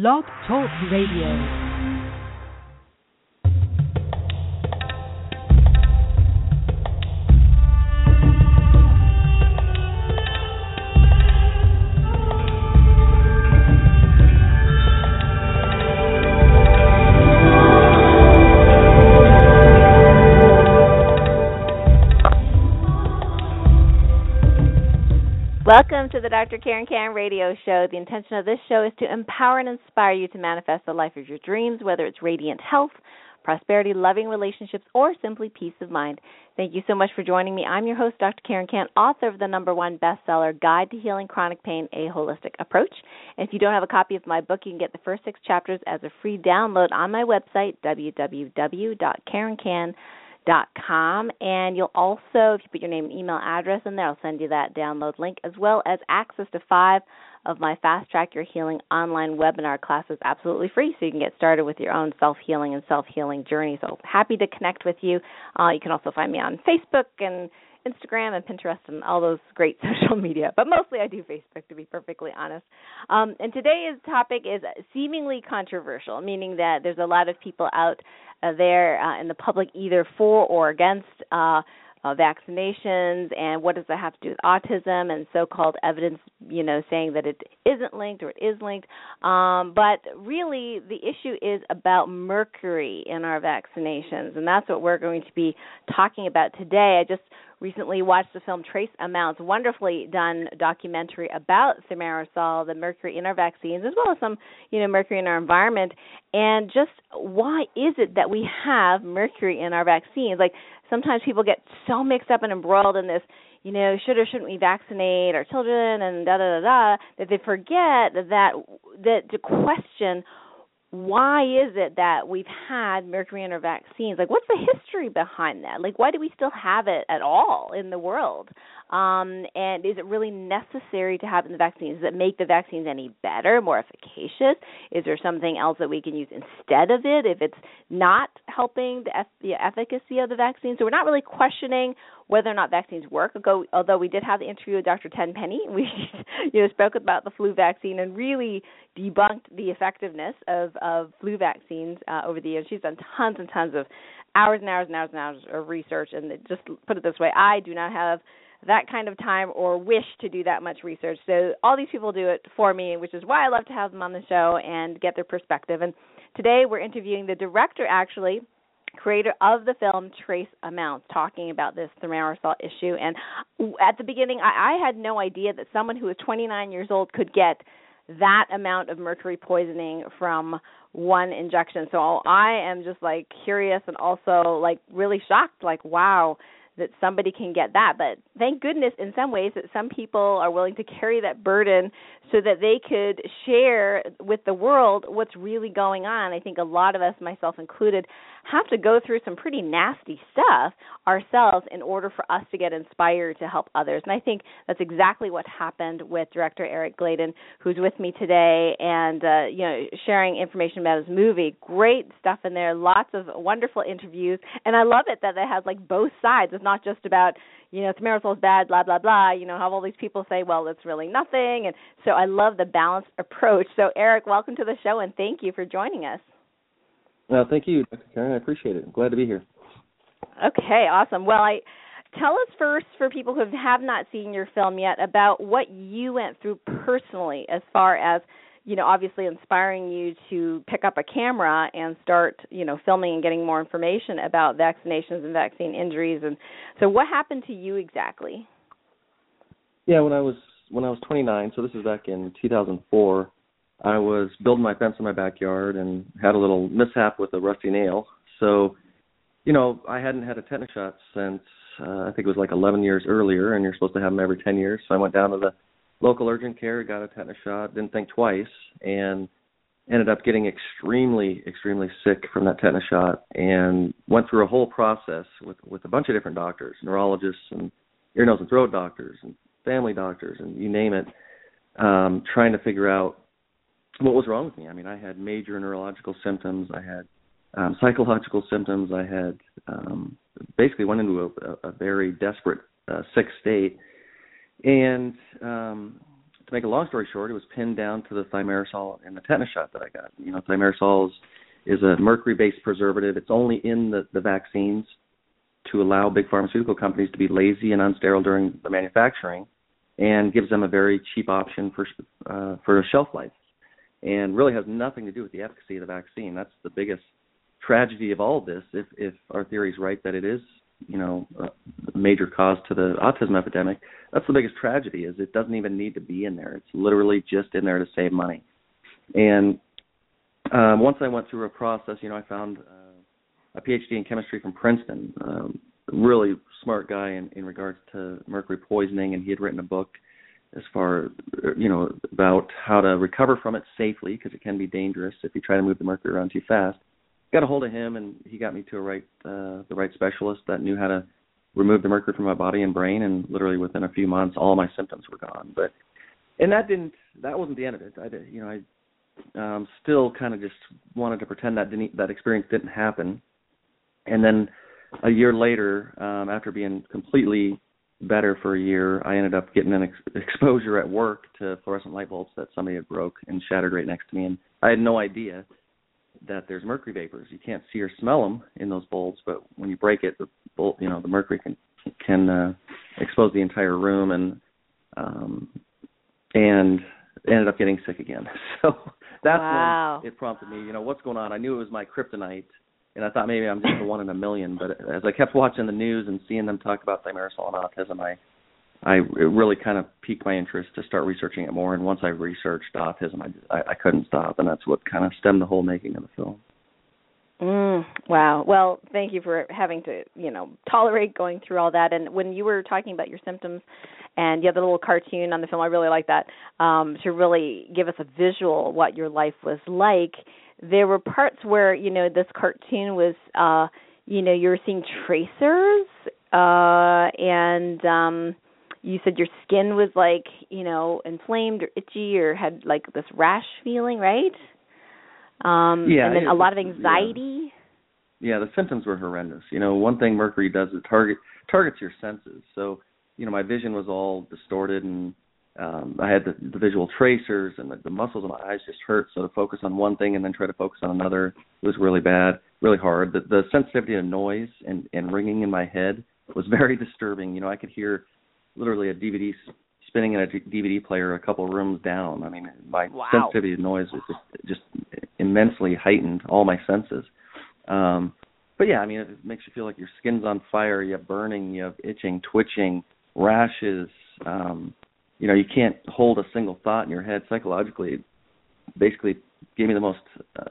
Blog Talk Radio. To the Dr. Karen Kan radio show. The intention of this show is to empower and inspire you to manifest the life of your dreams, whether it's radiant health, prosperity, loving relationships, or simply peace of mind. Thank you so much for joining me. I'm your host, Dr. Karen Kan, author of the number one bestseller, Guide to Healing Chronic Pain, A Holistic Approach. And if you don't have a copy of my book, you can get the first six chapters as a free download on my website, www.karenkan.com dot com. And you'll also if you put your name and email address in there i'll send you that download link as well as access to five of my fast track your healing online webinar classes absolutely free so you can get started with your own self healing and self healing journey. So happy to connect with you. Uh, you can also find me on facebook and Instagram and Pinterest and all those great social media, but mostly I do Facebook to be perfectly honest. Um, and today's topic is seemingly controversial, meaning that there's a lot of people out uh, there uh, in the public either for or against uh, uh, vaccinations and what does that have to do with autism and so-called evidence, you know, saying that it isn't linked or it is linked. Um, but really, the issue is about mercury in our vaccinations, and that's what we're going to be talking about today. I just recently watched the film Trace Amounts, wonderfully done documentary about thimerosal, the mercury in our vaccines, as well as some, you know, mercury in our environment, and just why is it that we have mercury in our vaccines? Like sometimes people get so mixed up and embroiled in this, you know, should or shouldn't we vaccinate our children and da da da da that they forget that that to question why is it that we've had mercury in our vaccines? Like, what's the history behind that? Like, why do we still have it at all in the world? Um, and is it really necessary to have in the vaccines? Does it make the vaccines any better, more efficacious? Is there something else that we can use instead of it if it's not helping the, the efficacy of the vaccine? So we're not really questioning whether or not vaccines work. Although we did have the interview with Dr. Tenpenny, we you know spoke about the flu vaccine and really debunked the effectiveness of of flu vaccines uh, over the years. She's done tons and tons of hours and hours and hours and hours of research. And just put it this way, I do not have that kind of time or wish to do that much research. So all these people do it for me, which is why I love to have them on the show and get their perspective. And today we're interviewing the director, actually, creator of the film Trace Amounts, talking about this thimerosal issue. And at the beginning, I, I had no idea that someone who was 29 years old could get that amount of mercury poisoning from one injection. So I am just like curious and also like really shocked like wow that somebody can get that. But thank goodness, in some ways, that some people are willing to carry that burden so that they could share with the world what's really going on. I think a lot of us, myself included, have to go through some pretty nasty stuff ourselves in order for us to get inspired to help others. And I think that's exactly what happened with director Eric Gladen, who's with me today, and uh, you know, sharing information about his movie. Great stuff in there, lots of wonderful interviews, and I love it that it has like both sides. It's not just about you know, is bad, blah blah blah. You know, have all these people say, well, it's really nothing, and so I love the balanced approach. So, Eric, welcome to the show, and thank you for joining us. Well, thank you, Dr. Karen. I appreciate it. I'm glad to be here. Okay, awesome. Well, I tell us first for people who have not seen your film yet about what you went through personally as far as you know obviously inspiring you to pick up a camera and start you know filming and getting more information about vaccinations and vaccine injuries and so what happened to you exactly yeah when i was when i was 29 so this is back in 2004 I was building my fence in my backyard and had a little mishap with a rusty nail. So, you know, I hadn't had a tetanus shot since uh, I think it was like 11 years earlier, and you're supposed to have them every 10 years. So I went down to the local urgent care, got a tetanus shot, didn't think twice, and ended up getting extremely, extremely sick from that tetanus shot, and went through a whole process with with a bunch of different doctors, neurologists, and ear, nose, and throat doctors, and family doctors, and you name it, um, trying to figure out what was wrong with me. I mean, I had major neurological symptoms. I had um, psychological symptoms. I had um, basically went into a, a very desperate, uh, sick state, and um, to make a long story short, it was pinned down to the thimerosal and the tetanus shot that I got. You know, thimerosal is, is a mercury-based preservative. It's only in the, the vaccines to allow big pharmaceutical companies to be lazy and unsterile during the manufacturing, and gives them a very cheap option for uh, for a shelf life, and really has nothing to do with the efficacy of the vaccine. That's the biggest tragedy of all of this. If if our theory is right that it is you know a major cause to the autism epidemic that's the biggest tragedy is it doesn't even need to be in there it's literally just in there to save money and um once i went through a process you know i found uh, a phd in chemistry from princeton um really smart guy in in regards to mercury poisoning and he had written a book as far you know about how to recover from it safely because it can be dangerous if you try to move the mercury around too fast. Got a hold of him and he got me to a right uh the right specialist that knew how to remove the mercury from my body and brain and literally within a few months all my symptoms were gone. But and that didn't that wasn't the end of it. I did you know i um still kind of just wanted to pretend that didn't that experience didn't happen. And then a year later um after being completely better for a year i ended up getting an ex- exposure at work to fluorescent light bulbs that somebody had broke and shattered right next to me and i had no idea that there's mercury vapors. You can't see or smell them in those bulbs, but when you break it, the bulb, you know, the mercury can can uh, expose the entire room, and um, and ended up getting sick again. So that's wow. when it prompted me. You know, what's going on? I knew it was my kryptonite, and I thought maybe I'm just the one in a million. But as I kept watching the news and seeing them talk about thimerosal and autism, I I it really kind of piqued my interest to start researching it more. And once I researched autism, I, I I couldn't stop, and that's what kind of stemmed the whole making of the film. Mm, wow. Well, thank you for having to, you know, tolerate going through all that. And when you were talking about your symptoms, and you have the little cartoon on the film, I really like that um, to really give us a visual what your life was like. There were parts where you know this cartoon was, uh, you know, you were seeing tracers, uh, and um, you said your skin was like you know inflamed or itchy or had like this rash feeling right? Um yeah, and then it, a lot of anxiety? Yeah. yeah the symptoms were horrendous. You know one thing mercury does is target targets your senses. So you know my vision was all distorted and um i had the, the visual tracers and the, the muscles in my eyes just hurt so to focus on one thing and then try to focus on another was really bad really hard the the sensitivity to noise and and ringing in my head was very disturbing you know i could hear literally a DVD spinning in a DVD player a couple rooms down. I mean, my wow. sensitivity to noise was just just immensely heightened. All my senses. Um, but yeah, I mean, it makes you feel like your skin's on fire. You have burning, you have itching, twitching, rashes. Um, you know, you can't hold a single thought in your head. Psychologically, it basically gave me the most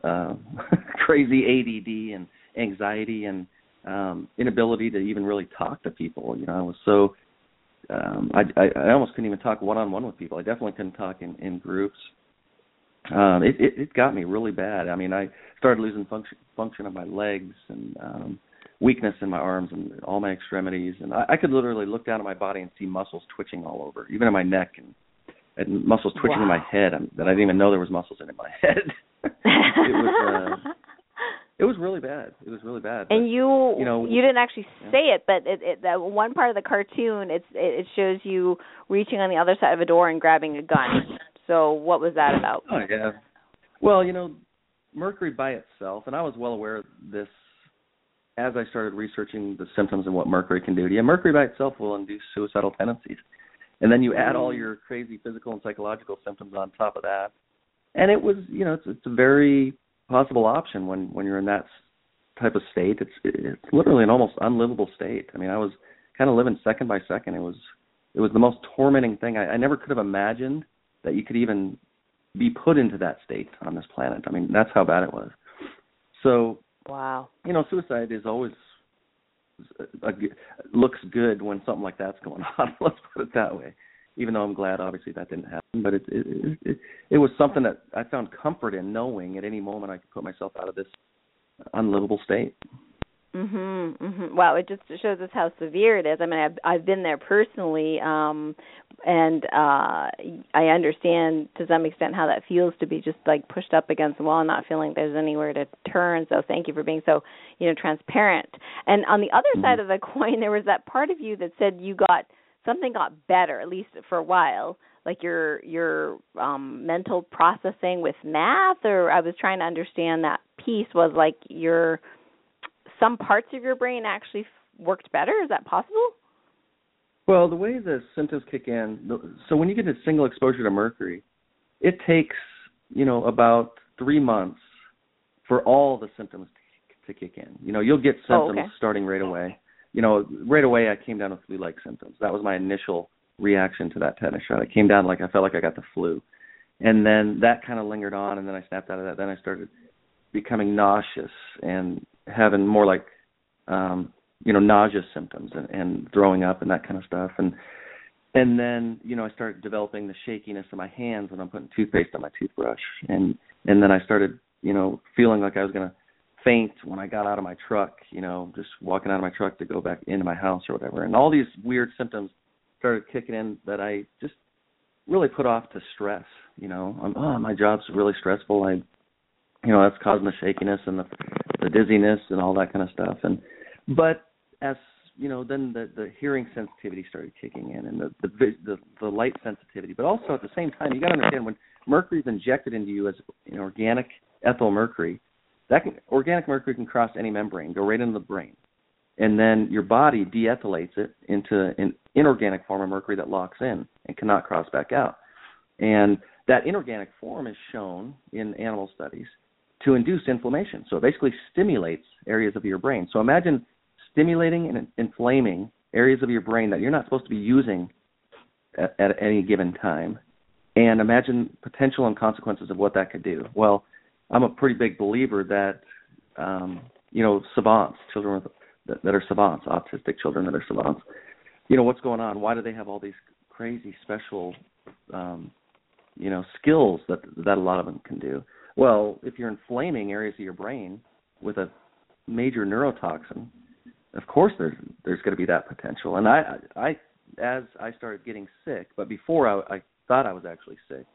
uh, crazy ADD and anxiety and um, inability to even really talk to people. You know, I was so um I, I I almost couldn't even talk one on one with people. I definitely couldn't talk in in groups. Um it, it it got me really bad. I mean, I started losing function function of my legs and um weakness in my arms and all my extremities and I, I could literally look down at my body and see muscles twitching all over, even in my neck and and muscles twitching wow. in my head um, that I didn't even know there was muscles in, in my head. it was uh it was really bad. It was really bad. And you, you know, you didn't actually yeah. say it, but it, it, that one part of the cartoon, it's it, it shows you reaching on the other side of a door and grabbing a gun. So what was that about? Oh yeah. Well, you know, mercury by itself, and I was well aware of this as I started researching the symptoms and what mercury can do to you. Mercury by itself will induce suicidal tendencies, and then you add all your crazy physical and psychological symptoms on top of that, and it was, you know, it's, it's a very possible option when when you're in that type of state. It's it's literally an almost unlivable state. I mean, I was kind of living second by second. It was it was the most tormenting thing. I, I never could have imagined that you could even be put into that state on this planet. I mean, that's how bad it was. So, wow. You know, suicide is always uh, a, a, looks good when something like that's going on. Let's put it that way even though I'm glad obviously that didn't happen. But it it it, it was something that I found comfort in knowing at any moment I could put myself out of this unlivable state. Mhm. Mhm. Wow, it just shows us how severe it is. I mean, I've I've been there personally um and uh I understand to some extent how that feels to be just like pushed up against the wall and not feeling there's anywhere to turn. So thank you for being so, you know, transparent. And on the other mm-hmm. side of the coin there was that part of you that said you got something got better at least for a while like your your um mental processing with math or I was trying to understand that piece was like your some parts of your brain actually worked better? Is that possible? Well the way the symptoms kick in so when you get a single exposure to mercury it takes you know about 3 months for all the symptoms to to kick in. You know you'll get oh, symptoms oh, okay. starting right away. You know right away I came down with flu like symptoms. That was my initial reaction to that tetanus shot. It came down like I felt like I got the flu, and then that kind of lingered on, and then I snapped out of that. Then I started becoming nauseous and having more like um you know nauseous symptoms and, and throwing up and that kind of stuff and and then you know I started developing the shakiness in my hands when I'm putting toothpaste on my toothbrush and and then I started you know feeling like I was gonna faint when I got out of my truck you know just walking out of my truck to go back into my house or whatever and all these weird symptoms started kicking in that I just really put off to stress. You know, I'm, oh, my job's really stressful. I, you know, that's causing the shakiness and the the dizziness and all that kind of stuff. And but as you know, then the the hearing sensitivity started kicking in and the the the, the light sensitivity. But also at the same time, you got to understand when mercury is injected into you as an organic ethyl mercury, that can, organic mercury can cross any membrane, go right into the brain and then your body deethylates it into an inorganic form of mercury that locks in and cannot cross back out. And that inorganic form is shown in animal studies to induce inflammation. So it basically stimulates areas of your brain. So imagine stimulating and inflaming areas of your brain that you're not supposed to be using at, at any given time. And imagine potential and consequences of what that could do. Well, I'm a pretty big believer that um, you know savants, children with that, that are savants, autistic children that are savants. You know what's going on? Why do they have all these crazy special, um, you know, skills that that a lot of them can do? Well, if you're inflaming areas of your brain with a major neurotoxin, of course there's there's going to be that potential. And I I as I started getting sick, but before I, I thought I was actually sick,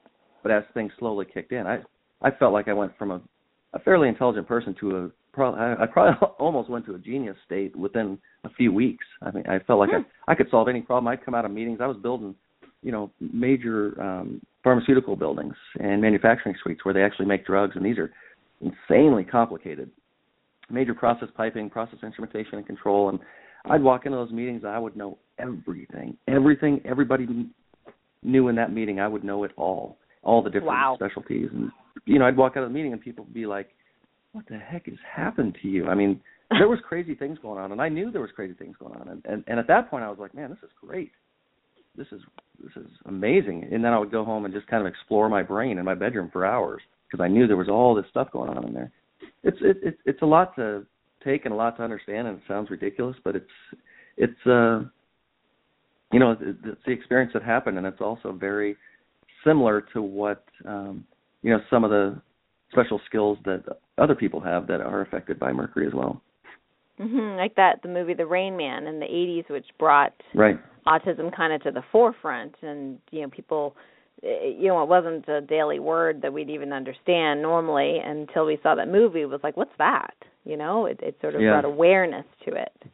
but as things slowly kicked in, I I felt like I went from a a fairly intelligent person to a probably I, I probably almost went to a genius state within a few weeks. I mean, I felt like hmm. I I could solve any problem. I'd come out of meetings. I was building, you know, major um pharmaceutical buildings and manufacturing suites where they actually make drugs, and these are insanely complicated. Major process piping, process instrumentation and control, and I'd walk into those meetings. I would know everything, everything everybody knew in that meeting. I would know it all, all the different wow. specialties, and you know, I'd walk out of the meeting and people would be like, what the heck has happened to you? I mean, there was crazy things going on, and I knew there was crazy things going on, and and, and at that point I was like, man, this is great. This is this is amazing. And then I would go home and just kind of explore my brain in my bedroom for hours because I knew there was all this stuff going on in there. It's it, it it's a lot to take and a lot to understand, and it sounds ridiculous, but it's it's uh you know it's the experience that happened, and it's also very similar to what um you know some of the special skills that other people have that are affected by mercury as well. Mm-hmm. Like that, the movie The Rain Man in the '80s, which brought right. autism kind of to the forefront, and you know, people, eh, you know, it wasn't a daily word that we'd even understand normally until we saw that movie. It was like, what's that? You know, it, it sort of yeah. brought awareness to it.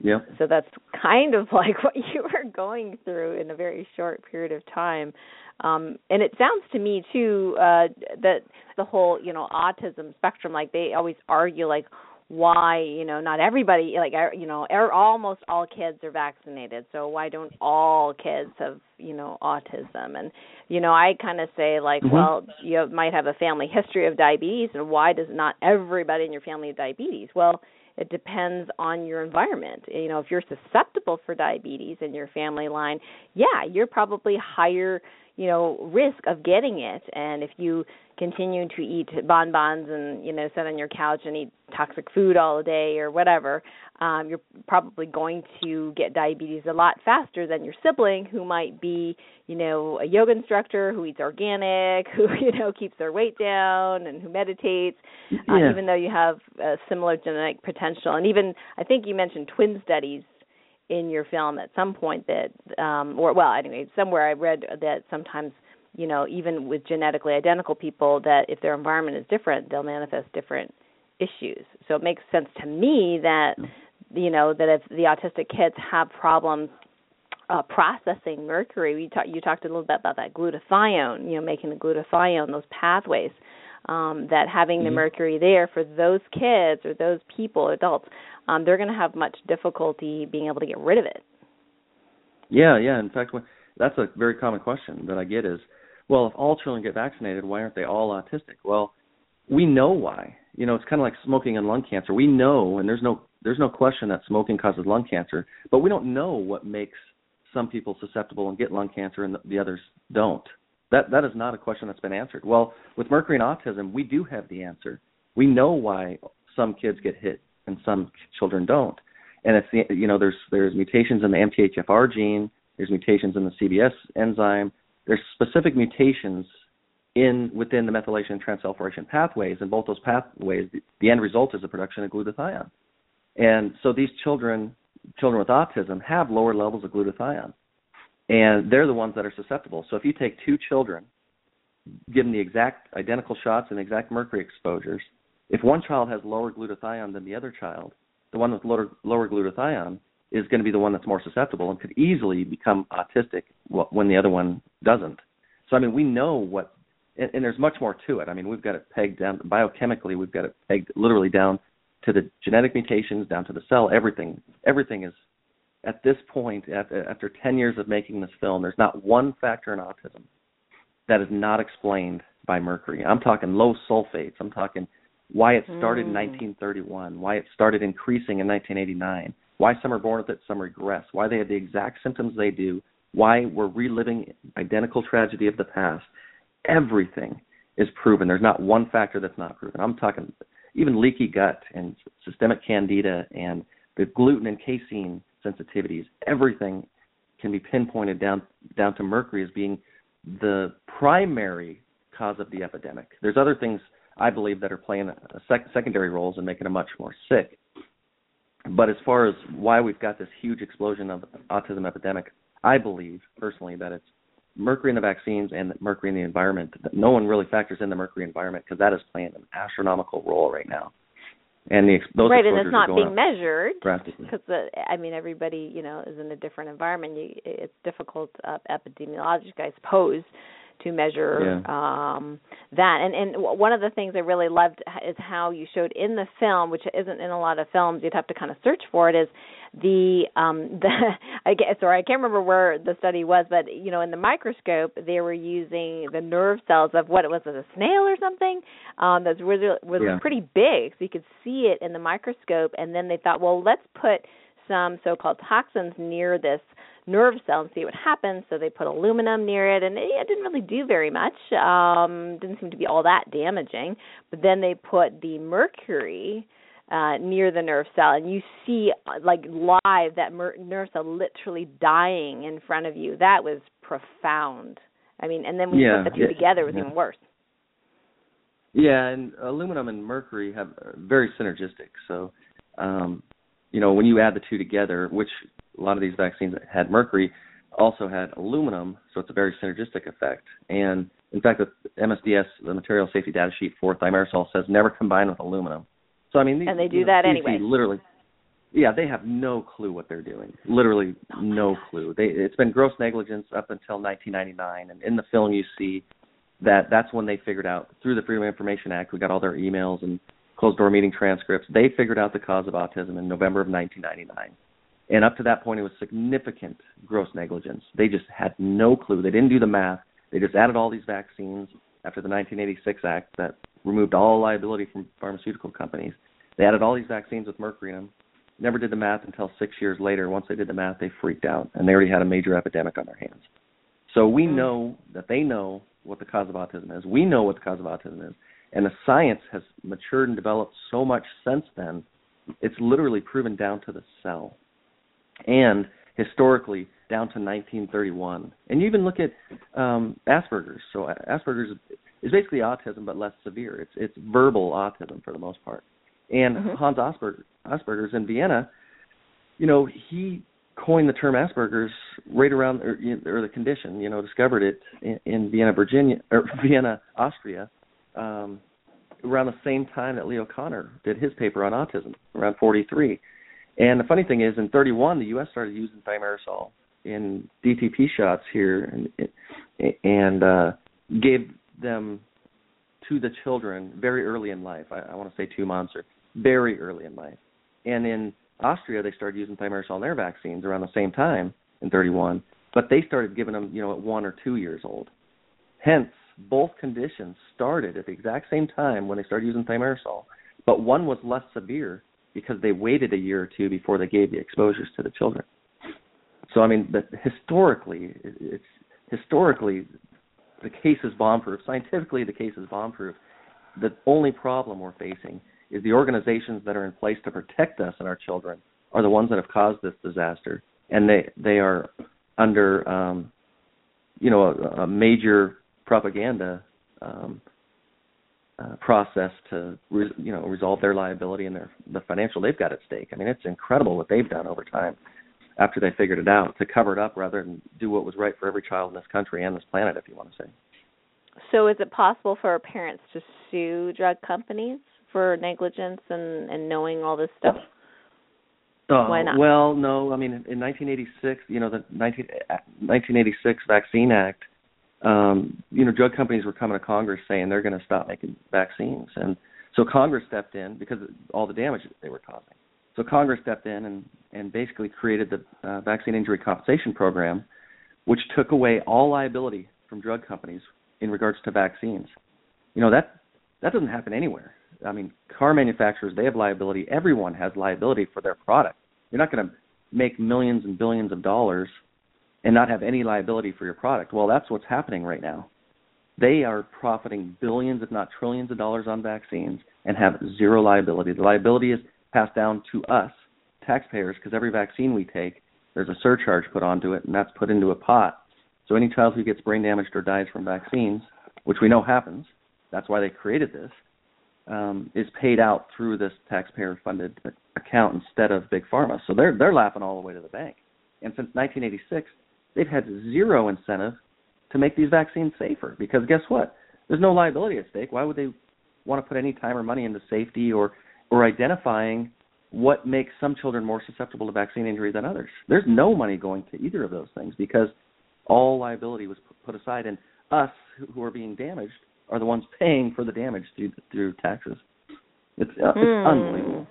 Yeah. So that's kind of like what you were going through in a very short period of time. Um, and it sounds to me too uh, that the whole you know autism spectrum, like they always argue like why you know not everybody like you know er, almost all kids are vaccinated so why don't all kids have you know autism and you know i kind of say like mm-hmm. well you might have a family history of diabetes and why does not everybody in your family have diabetes well it depends on your environment. You know, if you're susceptible for diabetes in your family line, yeah, you're probably higher you know risk of getting it and if you continue to eat bonbons and you know sit on your couch and eat toxic food all day or whatever um you're probably going to get diabetes a lot faster than your sibling who might be you know a yoga instructor who eats organic who you know keeps their weight down and who meditates uh, yeah. uh, even though you have a similar genetic potential and even i think you mentioned twin studies in your film at some point that um or well anyway somewhere i read that sometimes you know even with genetically identical people that if their environment is different they'll manifest different issues so it makes sense to me that you know that if the autistic kids have problems uh, processing mercury. We talked you talked a little bit about that glutathione, you know, making the glutathione, those pathways. Um, that having the Mhm. mercury there for those kids or those people, adults, um, they're going to have much difficulty being able to get rid of it. Yeah, yeah. In fact, that's a very common question that I get is, well, if all children get vaccinated, why aren't they all autistic? Well, we know why. You know, it's kind of like smoking and lung cancer. We know, and there's no there's no question that smoking causes lung cancer, but we don't know what makes some people susceptible and get lung cancer and the, the others don't. That that is not a question that's been answered. Well, with mercury and autism, we do have the answer. We know why some kids get hit and some children don't. And it's the you know there's there's mutations in the MTHFR gene, there's mutations in the CBS enzyme, there's specific mutations in within the methylation and transsulfuration pathways, and both those pathways, the, end result is the production of glutathione. And so these children, children with autism, have lower levels of glutathione, and they're the ones that are susceptible. So if you take two children, give them the exact identical shots and exact mercury exposures, if one child has lower glutathione than the other child, the one with lower, lower glutathione is going to be the one that's more susceptible and could easily become autistic when the other one doesn't. So I mean, we know what, and, and there's much more to it. I mean, we've got it pegged down biochemically. We've got it pegged literally down to the genetic mutations, down to the cell. Everything, everything is at this point, after 10 years of making this film, there's not one factor in autism that is not explained by mercury. I'm talking low sulfates. I'm talking why it started Mm. in 1931, why it started increasing in 1989, why some are born with it, some regress, why they have the exact symptoms they do, why we're reliving identical tragedy of the past. Everything is proven. There's not one factor that's not proven. I'm talking even leaky gut and systemic candida and the gluten and casein sensitivities. Everything can be pinpointed down down to mercury as being the primary cause of the epidemic. There's other things I believe that are playing sec- secondary roles and making them much more sick. But as far as why we've got this huge explosion of autism epidemic, I believe personally that it's mercury in the vaccines and mercury in the environment. No one really factors in the mercury environment because that is playing an astronomical role right now. And the those right, and it's not being measured because I mean everybody you know is in a different environment. You, it's difficult uh, epidemiologic, I suppose, to measure Yeah. um that and and one of the things i really loved is how you showed in the film which isn't in a lot of films you'd have to kind of search for it is the um the i guess sorry i can't remember where the study was but you know in the microscope they were using the nerve cells of what it was a snail or something um that's really was Yeah. pretty big so you could see it in the microscope and then they thought well let's put some so-called toxins near this nerve cell and see what happens. So they put aluminum near it, and it, it didn't really do very much. Um, didn't seem to be all that damaging. But then they put the mercury uh, near the nerve cell, and you see uh, like live that mer- nerve cell literally dying in front of you. That was profound. I mean, and then when Yeah, you put the two yeah, together, it was yeah. even worse. Yeah, and aluminum and mercury have very synergistic. So, um, you know, when you add the two together, which a lot of these vaccines that had mercury also had aluminum, so it's a very synergistic effect. And in fact, the MSDS, the material safety data sheet for thimerosal says never combine with aluminum. So I mean, these, And they do you know, that CDC anyway. Literally, yeah, they have no clue what they're doing. Literally, no oh, clue. They it's been gross negligence up until 1999, and in the film you see that that's when they figured out through the Freedom of Information Act. We got all their emails and closed door meeting transcripts. They figured out the cause of autism in November of 1999. And up to that point, it was significant gross negligence. They just had no clue. They didn't do the math. They just added all these vaccines after the 1986 Act that removed all liability from pharmaceutical companies. They added all these vaccines with mercury in them. Never did the math until six years later. Once they did the math, they freaked out, and they already had a major epidemic on their hands. So we Mm. know that they know what the cause of autism is. We know what the cause of autism is. And the science has matured and developed so much since then. It's literally proven down to the cell. And historically down to 1931. And you even look at um, Asperger's. So Asperger's is basically autism but less severe. It's it's verbal autism for the most part. And Mhm. Hans Asperger, Asperger's in Vienna, you know, he coined the term Asperger's right around or, or the condition, you know, discovered it in, in Vienna, Virginia or Vienna, Austria, um, around the same time that Leo Kanner did his paper on autism, around 43. And the funny thing is, in 31, the U.S. started using thimerosal in DTP shots here and and uh, gave them to the children very early in life. I, I want to say two months or very early in life. And in Austria, they started using thimerosal in their vaccines around the same time in 31, but they started giving them, you know, at one or two years old. Hence, both conditions started at the exact same time when they started using thimerosal, but one was less severe because they waited a year or two before they gave the exposures to the children. So I mean, but historically, it's historically the case is bomb-proof. Scientifically, the case is bomb-proof. The only problem we're facing is the organizations that are in place to protect us and our children are the ones that have caused this disaster, and they they are under um, you know a, a major propaganda um, uh, process to re- you know resolve their liability and their the financial they've got at stake. I mean, it's incredible what they've done over time after they figured it out to cover it up rather than do what was right for every child in this country and this planet, if you want to say. So, is it possible for parents to sue drug companies for negligence and and knowing all this stuff? Uh, Why not? Well, no. I mean, in 1986, you know, the 19, 1986 Vaccine Act, um, you know, drug companies were coming to Congress saying they're going to stop making vaccines, and so Congress stepped in because of all the damage that they were causing. So Congress stepped in and and basically created the uh, Vaccine Injury Compensation Program, which took away all liability from drug companies in regards to vaccines. You know that that doesn't happen anywhere. I mean, car manufacturers they have liability. Everyone has liability for their product. You're not going to make millions and billions of dollars and not have any liability for your product. Well, that's what's happening right now. They are profiting billions, if not trillions, of dollars on vaccines and have zero liability. The liability is passed down to us, taxpayers, because every vaccine we take, there's a surcharge put onto it, and that's put into a pot. So any child who gets brain damaged or dies from vaccines, which we know happens, that's why they created this, um, is paid out through this taxpayer-funded account instead of big pharma. So they're they're laughing all the way to the bank. And since 1986, they've had zero incentive to make these vaccines safer because guess what? There's no liability at stake. Why would they want to put any time or money into safety or or identifying what makes some children more susceptible to vaccine injury than others? There's no money going to either of those things because all liability was put aside, and us who are being damaged are the ones paying for the damage through through taxes. It's, uh, Hmm. it's unbelievable.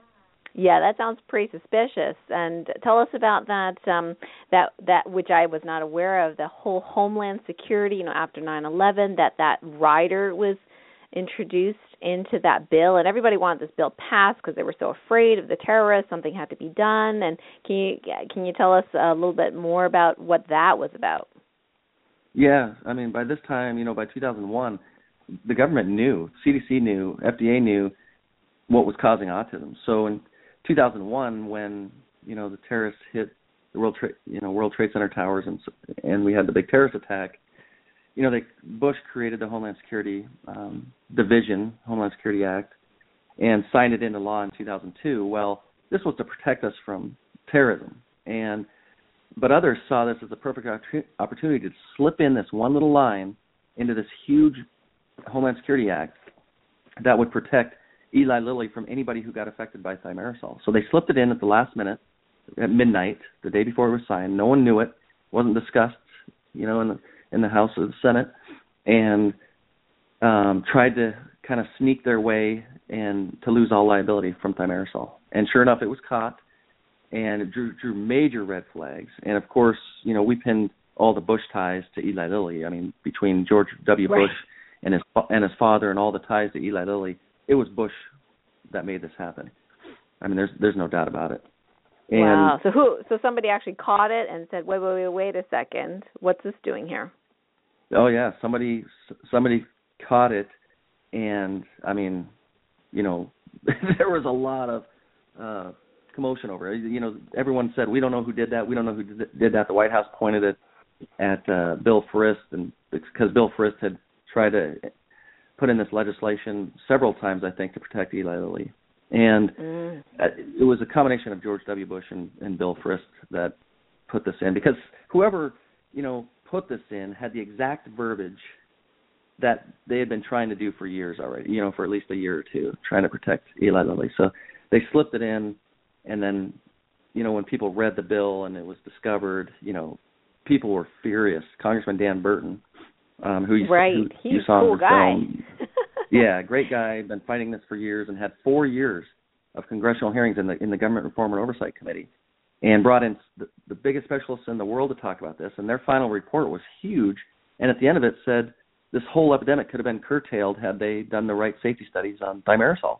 Yeah, that sounds pretty suspicious. And tell us about that um that that which I was not aware of, the whole homeland security, you know, after 9/11 that that rider was introduced into that bill and everybody wanted this bill passed because they were so afraid of the terrorists, something had to be done. And can you can you tell us a little bit more about what that was about? Yeah, I mean, by this time, you know, by 2001, the government knew, CDC knew, FDA knew what was causing autism. So in 2001, when you know the terrorists hit the World Trade, you know, World Trade Center towers, and and we had the big terrorist attack, you know, they Bush created the Homeland Security um, Division, Homeland Security Act, and signed it into law in 2002. Well, this was to protect us from terrorism, and but others saw this as a perfect opportunity to slip in this one little line into this huge Homeland Security Act that would protect Eli Lilly from anybody who got affected by thimerosal. So they slipped it in at the last minute, at midnight, the day before it was signed. No one knew it, wasn't discussed, you know, in the in the House or the Senate, and um, tried to kind of sneak their way and to lose all liability from thimerosal. And sure enough, it was caught, and it drew drew major red flags. And of course, you know, we pinned all the Bush ties to Eli Lilly. I mean, between George W. Right. Bush and his and his father and all the ties to Eli Lilly, it was Bush that made this happen. I mean, there's there's no doubt about it. And wow. So who so somebody actually caught it and said, "Wait, wait, wait, wait a second. What's this doing here?" oh yeah, somebody somebody caught it, and I mean, you know, there was a lot of uh commotion over it. You know, everyone said we don't know who did that. We don't know who did did that. The White House pointed it at uh Bill Frist, and because Bill Frist had tried to put in this legislation several times, I think, to protect Eli Lilly. And Mm. uh, it was a combination of George W. Bush and, and Bill Frist that put this in because whoever you know put this in had the exact verbiage that they had been trying to do for years already, you know, for at least a year or two, trying to protect Eli Lilly. So they slipped it in, and then, you know, when people read the bill and it was discovered, you know, people were furious. Congressman Dan Burton, um, who you, right, who he's you saw a cool in the guy. film. yeah, great guy. Been fighting this for years and had four years of congressional hearings in the in the Government Reform and Oversight Committee, and brought in the, the biggest specialists in the world to talk about this. And their final report was huge. And at the end of it said this whole epidemic could have been curtailed had they done the right safety studies on thimerosal.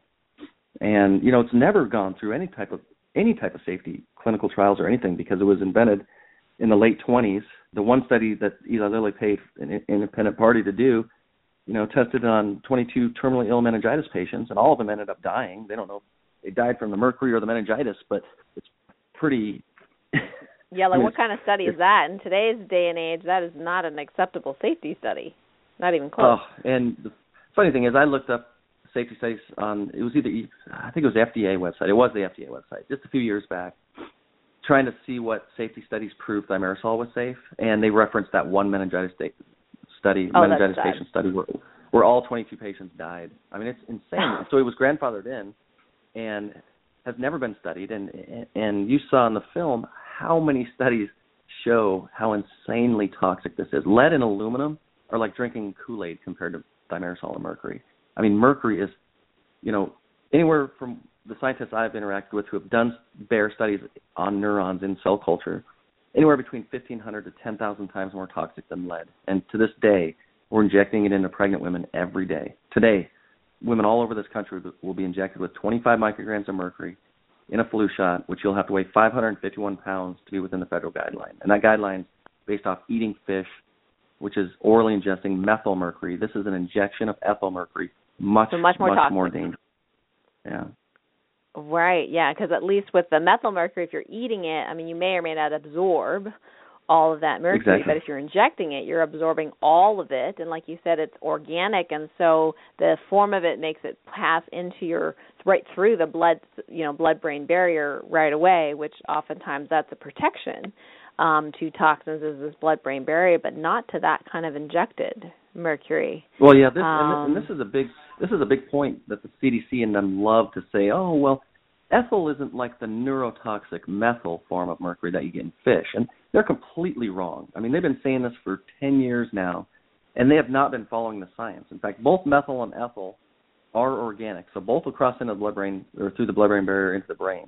And you know, it's never gone through any type of any type of safety clinical trials or anything because it was invented in the late 20s. The one study that Eli Lilly paid an independent party to do, you know, tested on 22 terminally ill meningitis patients, and all of them ended up dying. They don't know if they died from the mercury or the meningitis, but it's pretty. yeah, like I mean, what kind of study is that? In today's day and age, that is not an acceptable safety study. Not even close. Oh, and the funny thing is, I looked up safety studies on it was either I think it was FDA website. It was the FDA website just a few years back, trying to see what safety studies proved thimerosal was safe, and they referenced that one meningitis study, oh, meningitis patient study where where all 22 patients died. I mean, it's insane. so it was grandfathered in, and has never been studied. And and you saw in the film how many studies show how insanely toxic this is. Lead and aluminum are like drinking Kool-Aid compared to thimerosal and mercury. I mean, mercury is, you know, anywhere from the scientists I've interacted with who have done bear studies on neurons in cell culture, anywhere between 1,500 to 10,000 times more toxic than lead. And to this day, we're injecting it into pregnant women every day. Today, women all over this country will be injected with 25 micrograms of mercury in a flu shot, which you'll have to weigh 551 pounds to be within the federal guideline. And that guideline is based off eating fish, which is orally ingesting methyl mercury. This is an injection of ethyl mercury much so much more much toxic. more dangerous. Yeah. Right. Yeah, because at least with the methyl mercury, if you're eating it, I mean, you may or may not absorb all of that mercury, Exactly. but if you're injecting it, you're absorbing all of it. And like you said, it's organic, and so the form of it makes it pass into your right through the blood, you know, blood-brain barrier right away, which oftentimes that's a protection um, to toxins is this blood-brain barrier, but not to that kind of injected mercury. Well, yeah, this, and, Um, this, and this is a big this is a big point that the CDC and them love to say. Oh, well, ethyl isn't like the neurotoxic methyl form of mercury that you get in fish, and they're completely wrong. I mean, they've been saying this for ten years now, and they have not been following the science. In fact, both methyl and ethyl are organic, so both will cross into the blood-brain or through the blood-brain barrier into the brain.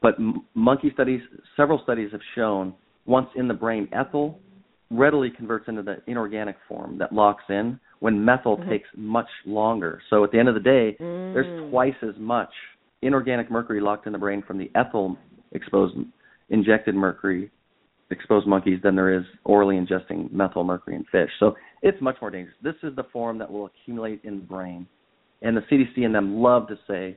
But m- monkey studies, several studies have shown once in the brain, ethyl readily converts into the inorganic form that locks in when methyl Mhm. takes much longer. So at the end of the day, Mm. there's twice as much inorganic mercury locked in the brain from the ethyl exposed injected mercury exposed monkeys than there is orally ingesting methyl mercury in fish. So it's much more dangerous. This is the form that will accumulate in the brain. And the CDC and them love to say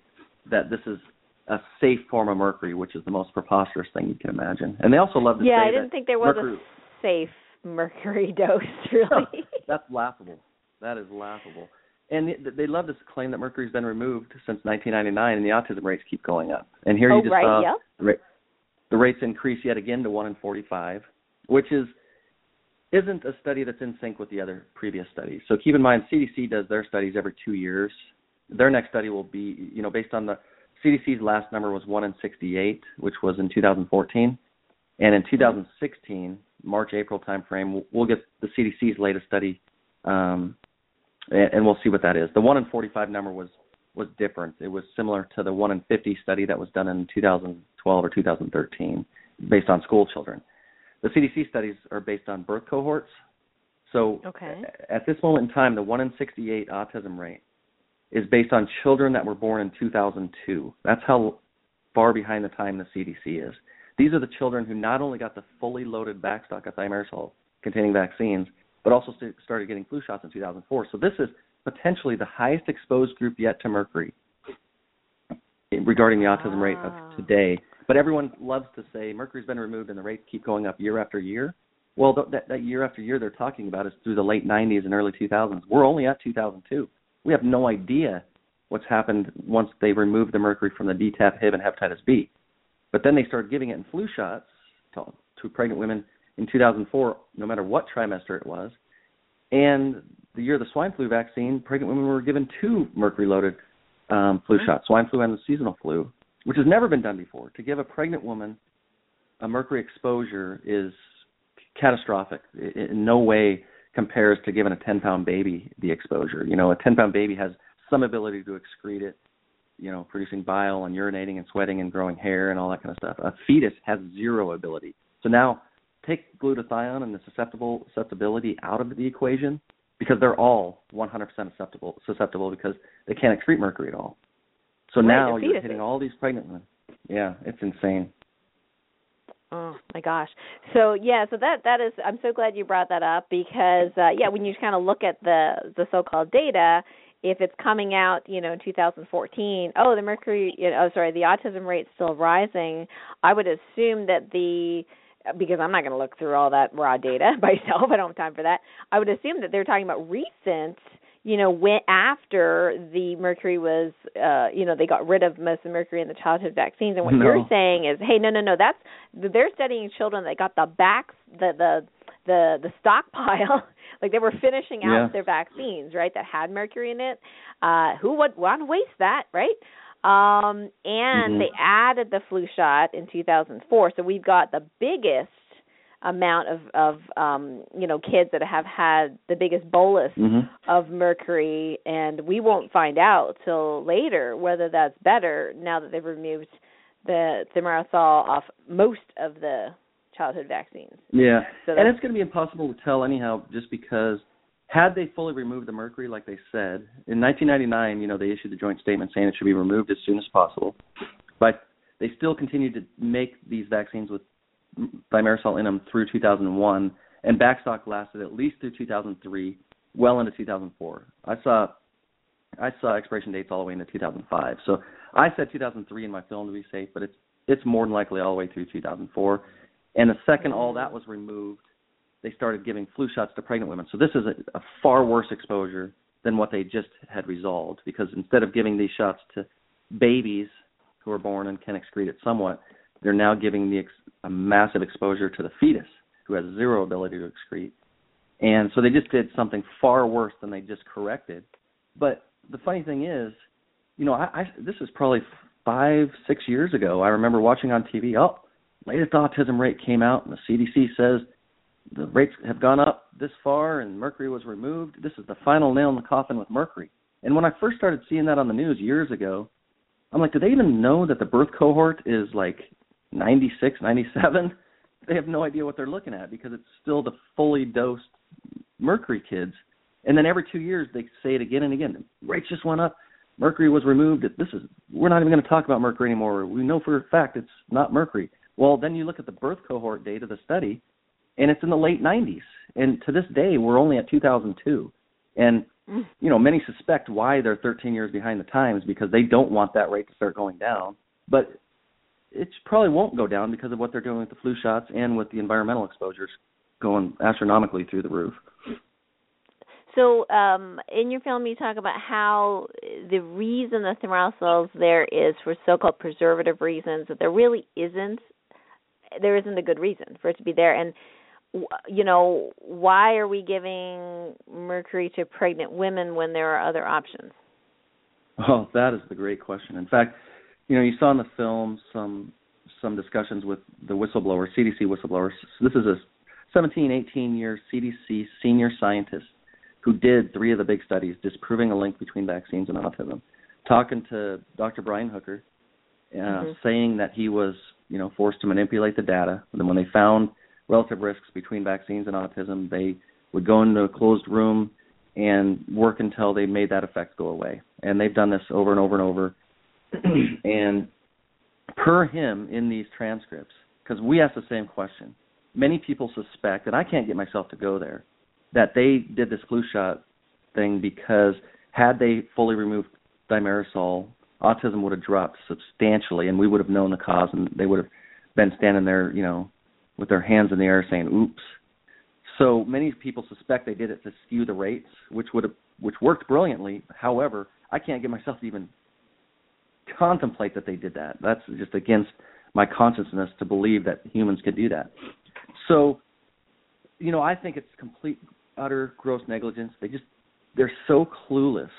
that this is a safe form of mercury, which is the most preposterous thing you can imagine. And they also love to yeah, say I didn't think there was mercury, a safe mercury dose, really. that's laughable. That is laughable. And they- love to claim that mercury's been removed since 1999, and the autism rates keep going up. And here oh, you just right, saw yep. the, ra- the rates increase yet again to one in 45, which is isn't a study that's in sync with the other previous studies. So keep in mind, CDC does their studies every two years. Their next study will be, you know, based on the CDC's last number was one in 68, which was in 2014, and in 2016, March April timeframe, we'll, we'll get the CDC's latest study, um, and, and we'll see what that is. The one in 45 number was was different. It was similar to the one in 50 study that was done in 2012 or 2013, based on school children. The CDC studies are based on birth cohorts. So Okay. at this moment in time, the one in 68 autism rate is based on children that were born in 2002. That's how far behind the time the CDC is. These are the children who not only got the fully loaded backstock of thimerosal containing vaccines, but also st- started getting flu shots in 2004. So this is potentially the highest exposed group yet to mercury regarding the autism rate Ah. of today. But everyone loves to say mercury's been removed and the rates keep going up year after year. Well, th- that, that year after year they're talking about is through the late 90s and early 2000s. We're only at 2002. We have no idea what's happened once they removed the mercury from the DTaP, Hib, and hepatitis B. But then they started giving it in flu shots to, to pregnant women in 2004, no matter what trimester it was. And the year of the swine flu vaccine, pregnant women were given two mercury-loaded um, flu Mhm. shots, swine flu and the seasonal flu, which has never been done before. To give a pregnant woman a mercury exposure is catastrophic. In no way compares to giving a 10 pound baby the exposure. You know, a 10 pound baby has some ability to excrete it, you know, producing bile and urinating and sweating and growing hair and all that kind of stuff. A fetus has zero ability. So now take glutathione and the susceptible susceptibility out of the equation because they're all 100% susceptible susceptible because they can't excrete mercury at all. So right, now you're hitting all these pregnant women. Yeah, it's insane. Oh my gosh. So yeah, so that that is I'm so glad you brought that up because uh yeah, when you kind of look at the the so-called data, if it's coming out, you know, in 2014, oh, the mercury, you know, oh, sorry, the autism rate's still rising, I would assume that the because I'm not going to look through all that raw data myself. I don't have time for that. I would assume that they're talking about recent, you know, went after the mercury was, uh, you know, they got rid of most of the mercury in the childhood vaccines. And what no. you're saying is, hey, no, no, no, that's they're studying children that got the backs, the the the the stockpile like they were finishing out yeah. their vaccines right that had mercury in it uh who would want to waste that right um, and mm-hmm. they added the flu shot in 2004. So we've got the biggest amount of of um you know kids that have had the biggest bolus mm-hmm. of mercury and we won't find out till later whether that's better now that they've removed the thimerosal off most of the childhood vaccines. Yeah. So and it's going to be impossible to tell anyhow just because had they fully removed the mercury like they said in 1999 you know they issued the joint statement saying it should be removed as soon as possible. But they still continued to make these vaccines with thimerosal in them through 2001 and backstock lasted at least through 2003 well into 2004 i saw i saw expiration dates all the way into 2005 so i said 2003 in my film to be safe but it's it's more than likely all the way through 2004 and the second all that was removed they started giving flu shots to pregnant women. So this is a, a far worse exposure than what they just had resolved because instead of giving these shots to babies who are born and can excrete it somewhat, they're now giving the ex- a massive exposure to the fetus who has zero ability to excrete. And so they just did something far worse than they just corrected. But the funny thing is, you know, I, I this is probably five, six years ago. I remember watching on TV. Oh, latest autism rate came out, and the CDC says the rates have gone up this far and mercury was removed. This is the final nail in the coffin with mercury. And when I first started seeing that on the news years ago, I'm like, do they even know that the birth cohort is like 96, 97? They have no idea what they're looking at because it's still the fully dosed mercury kids. And then every two years they say it again and again. Rates just went up. Mercury was removed. This is we're not even going to talk about mercury anymore. We know for a fact it's not mercury. Well, then you look at the birth cohort data, the study, and it's in the late 90s. And to this day, we're only at 2002. And mm. you know, many suspect why they're 13 years behind the times because they don't want that rate to start going down. But it probably won't go down because of what they're doing with the flu shots and with the environmental exposures going astronomically through the roof. So, um, in your film, you talk about how the reason the thimerosal there is for so-called preservative reasons. That there really isn't, there isn't a good reason for it to be there, and you know, why are we giving mercury to pregnant women when there are other options? Oh, that is the great question. In fact, you know, you saw in the film some some discussions with the whistleblower, CDC whistleblowers. So this is a 17, 18 year CDC senior scientist who did three of the big studies disproving a link between vaccines and autism, talking to Dr. Brian Hooker, uh, mm-hmm. saying that he was, you know, forced to manipulate the data. And then when they found relative risks between vaccines and autism. They would go into a closed room and work until they made that effect go away. And they've done this over and over and over. and per him in these transcripts, because we ask the same question, many people suspect, and I can't get myself to go there, that they did this flu shot thing because had they fully removed thimerosal, autism would have dropped substantially, and we would have known the cause, and they would have been standing there, you know, with their hands in the air saying oops. So many people suspect they did it to skew the rates, which would have which worked brilliantly. However, I can't get myself to even contemplate that they did that. That's just against my consciousness to believe that humans could do that. So, you know, I think it's complete utter gross negligence. They just they're so clueless.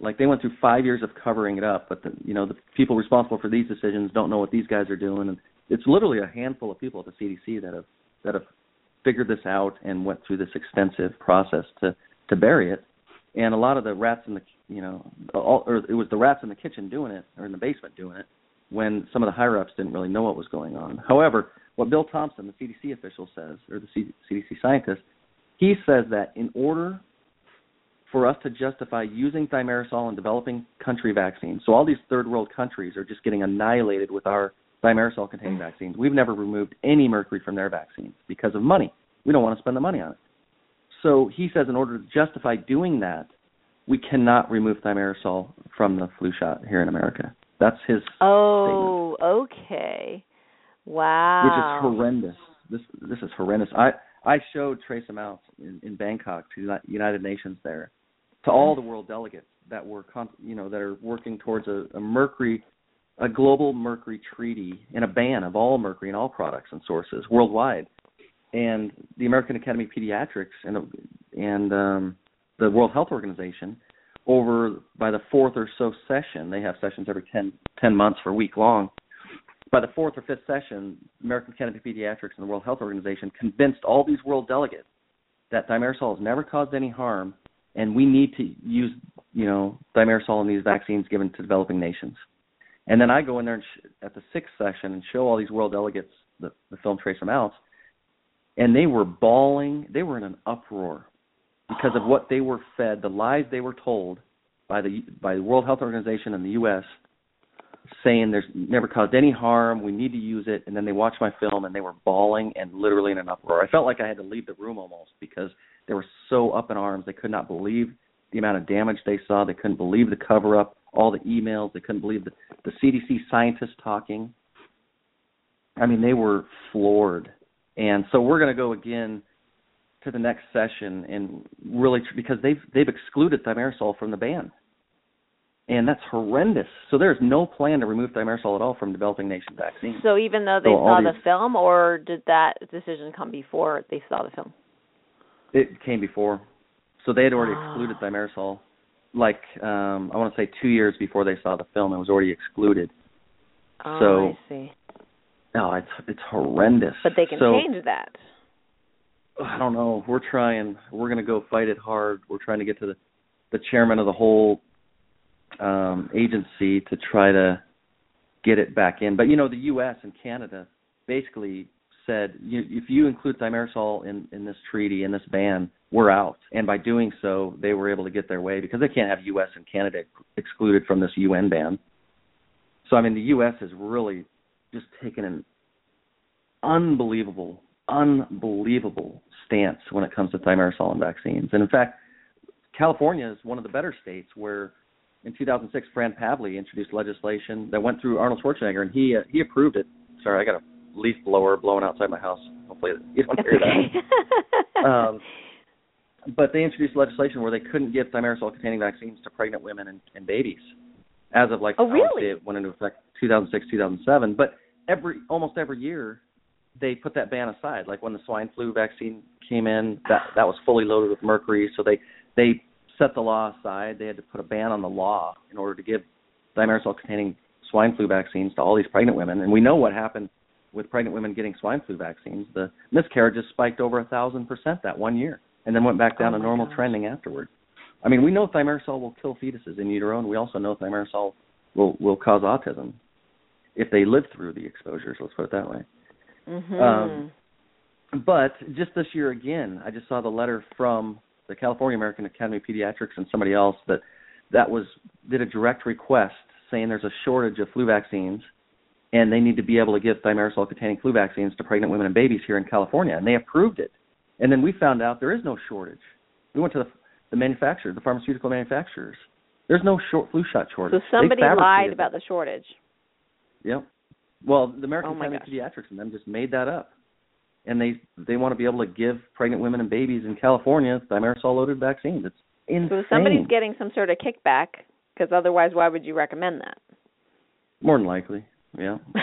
Like they went through five years of covering it up, but the you know the people responsible for these decisions don't know what these guys are doing, and it's literally a handful of people at the CDC that have that have figured this out and went through this extensive process to to bury it. And a lot of the rats in the you know, all, or it was the rats in the kitchen doing it or in the basement doing it when some of the higher ups didn't really know what was going on. However, what Bill Thompson, the CDC official, says, or the CDC scientist, he says that in order for us to justify using thimerosal in developing country vaccines, so all these third world countries are just getting annihilated with our thimerosal containing vaccines. We've never removed any mercury from their vaccines because of money. We don't want to spend the money on it. So he says in order to justify doing that, we cannot remove thimerosal from the flu shot here in America. That's his. Oh, statement. okay. Wow. Which is horrendous. This this is horrendous. I I showed trace amounts in, in Bangkok to the United Nations there, to all the world delegates that were you know that are working towards a, a mercury, a global mercury treaty and a ban of all mercury in all products and sources worldwide, and the American Academy of Pediatrics and and um, the World Health Organization over by the fourth or so session, they have sessions every 10, 10 months for a week long. By the fourth or fifth session, American Academy of Pediatrics and the World Health Organization convinced all these world delegates that thimerosal has never caused any harm, and we need to use, you know, thimerosal in these vaccines given to developing nations. And then I go in there sh- at the sixth session and show all these world delegates the, the film trace amounts, and they were bawling. They were in an uproar because of what they were fed, the lies they were told by the by the World Health Organization and the U.S. saying there's never caused any harm, we need to use it, and then they watched my film and they were bawling and literally in an uproar. I felt like I had to leave the room almost because they were so up in arms. They could not believe the amount of damage they saw. They couldn't believe the cover up, all the emails. They couldn't believe the, the CDC scientists talking. I mean, they were floored. And so we're going to go again to the next session and really because they've they've excluded thimerosal from the ban, and that's horrendous. So there's no plan to remove thimerosal at all from developing nation vaccines. So even though they so saw the these, film, or did that decision come before they saw the film? It came before, so they had already oh. excluded thimerosal. Like um I want to say two years before they saw the film, it was already excluded. Oh, so, I see. No, it's it's horrendous. But they can so, change that. I don't know. We're trying. We're going to go fight it hard. We're trying to get to the the chairman of the whole um agency to try to get it back in. But you know, the U.S. and Canada basically said, you, if you include thimerosal in in this treaty in this ban, we're out. And by doing so, they were able to get their way because they can't have U.S. and Canada excluded from this UN ban. So I mean, the U.S. has really just taken an unbelievable unbelievable stance when it comes to thimerosal and vaccines. And in fact, California is one of the better states where in 2006 Fran Pavley introduced legislation that went through Arnold Schwarzenegger and he uh, he approved it. Sorry, I got a leaf blower blowing outside my house. Hopefully you don't hear that. um, but they introduced legislation where they couldn't give thimerosal containing vaccines to pregnant women and, and babies as of like oh, really? it went into effect 2006 2007 but every almost every year they put that ban aside. Like when the swine flu vaccine came in, that that was fully loaded with mercury, so they they set the law aside. They had to put a ban on the law in order to give thimerosal containing swine flu vaccines to all these pregnant women. And we know what happened with pregnant women getting swine flu vaccines. The miscarriages spiked over a thousand percent that one year, and then went back down oh to normal gosh. trending afterward. I mean, we know thimerosal will kill fetuses in utero, and we also know thimerosal will will cause autism if they live through the exposures. Let's put it that way. Mm-hmm. Um, but just this year again, I just saw the letter from the California American Academy of Pediatrics and somebody else that that was did a direct request saying there's a shortage of flu vaccines and they need to be able to give thimerosal containing flu vaccines to pregnant women and babies here in California and they approved it. And then we found out there is no shortage. We went to the, the manufacturer, the pharmaceutical manufacturers. There's no short flu shot shortage. So somebody lied about the shortage. Yep. Well, the American Oh, Academy of. Pediatrics and them just made that up, and they they want to be able to give pregnant women and babies in California thimerosal loaded vaccines. It's insane. So somebody's getting some sort of kickback because otherwise, why would you recommend that? More than likely, yeah.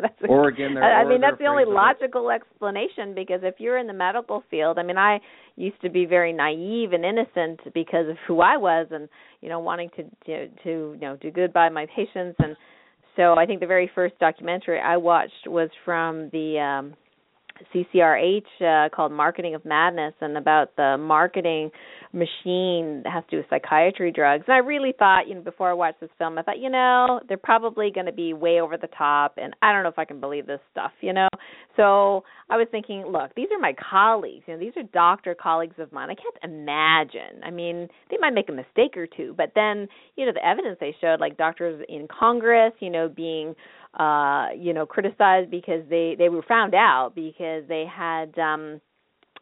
that's Or again, they're- I, I mean that's the only afraid of it. logical explanation because if you're in the medical field, I mean, I used to be very naive and innocent because of who I was, and you know, wanting to to, to you know do good by my patients, and so I think the very first documentary I watched was from the um CCRH uh, called Marketing of Madness and about the marketing machine that has to do with psychiatry drugs. And I really thought, you know, before I watched this film, I thought, you know, they're probably going to be way over the top and I don't know if I can believe this stuff, you know. So, I was thinking, look, these are my colleagues, you know, these are doctor colleagues of mine. I can't imagine. I mean, they might make a mistake or two, but then, you know, the evidence they showed like doctors in Congress, you know, being uh, you know, criticized because they they were found out because they had um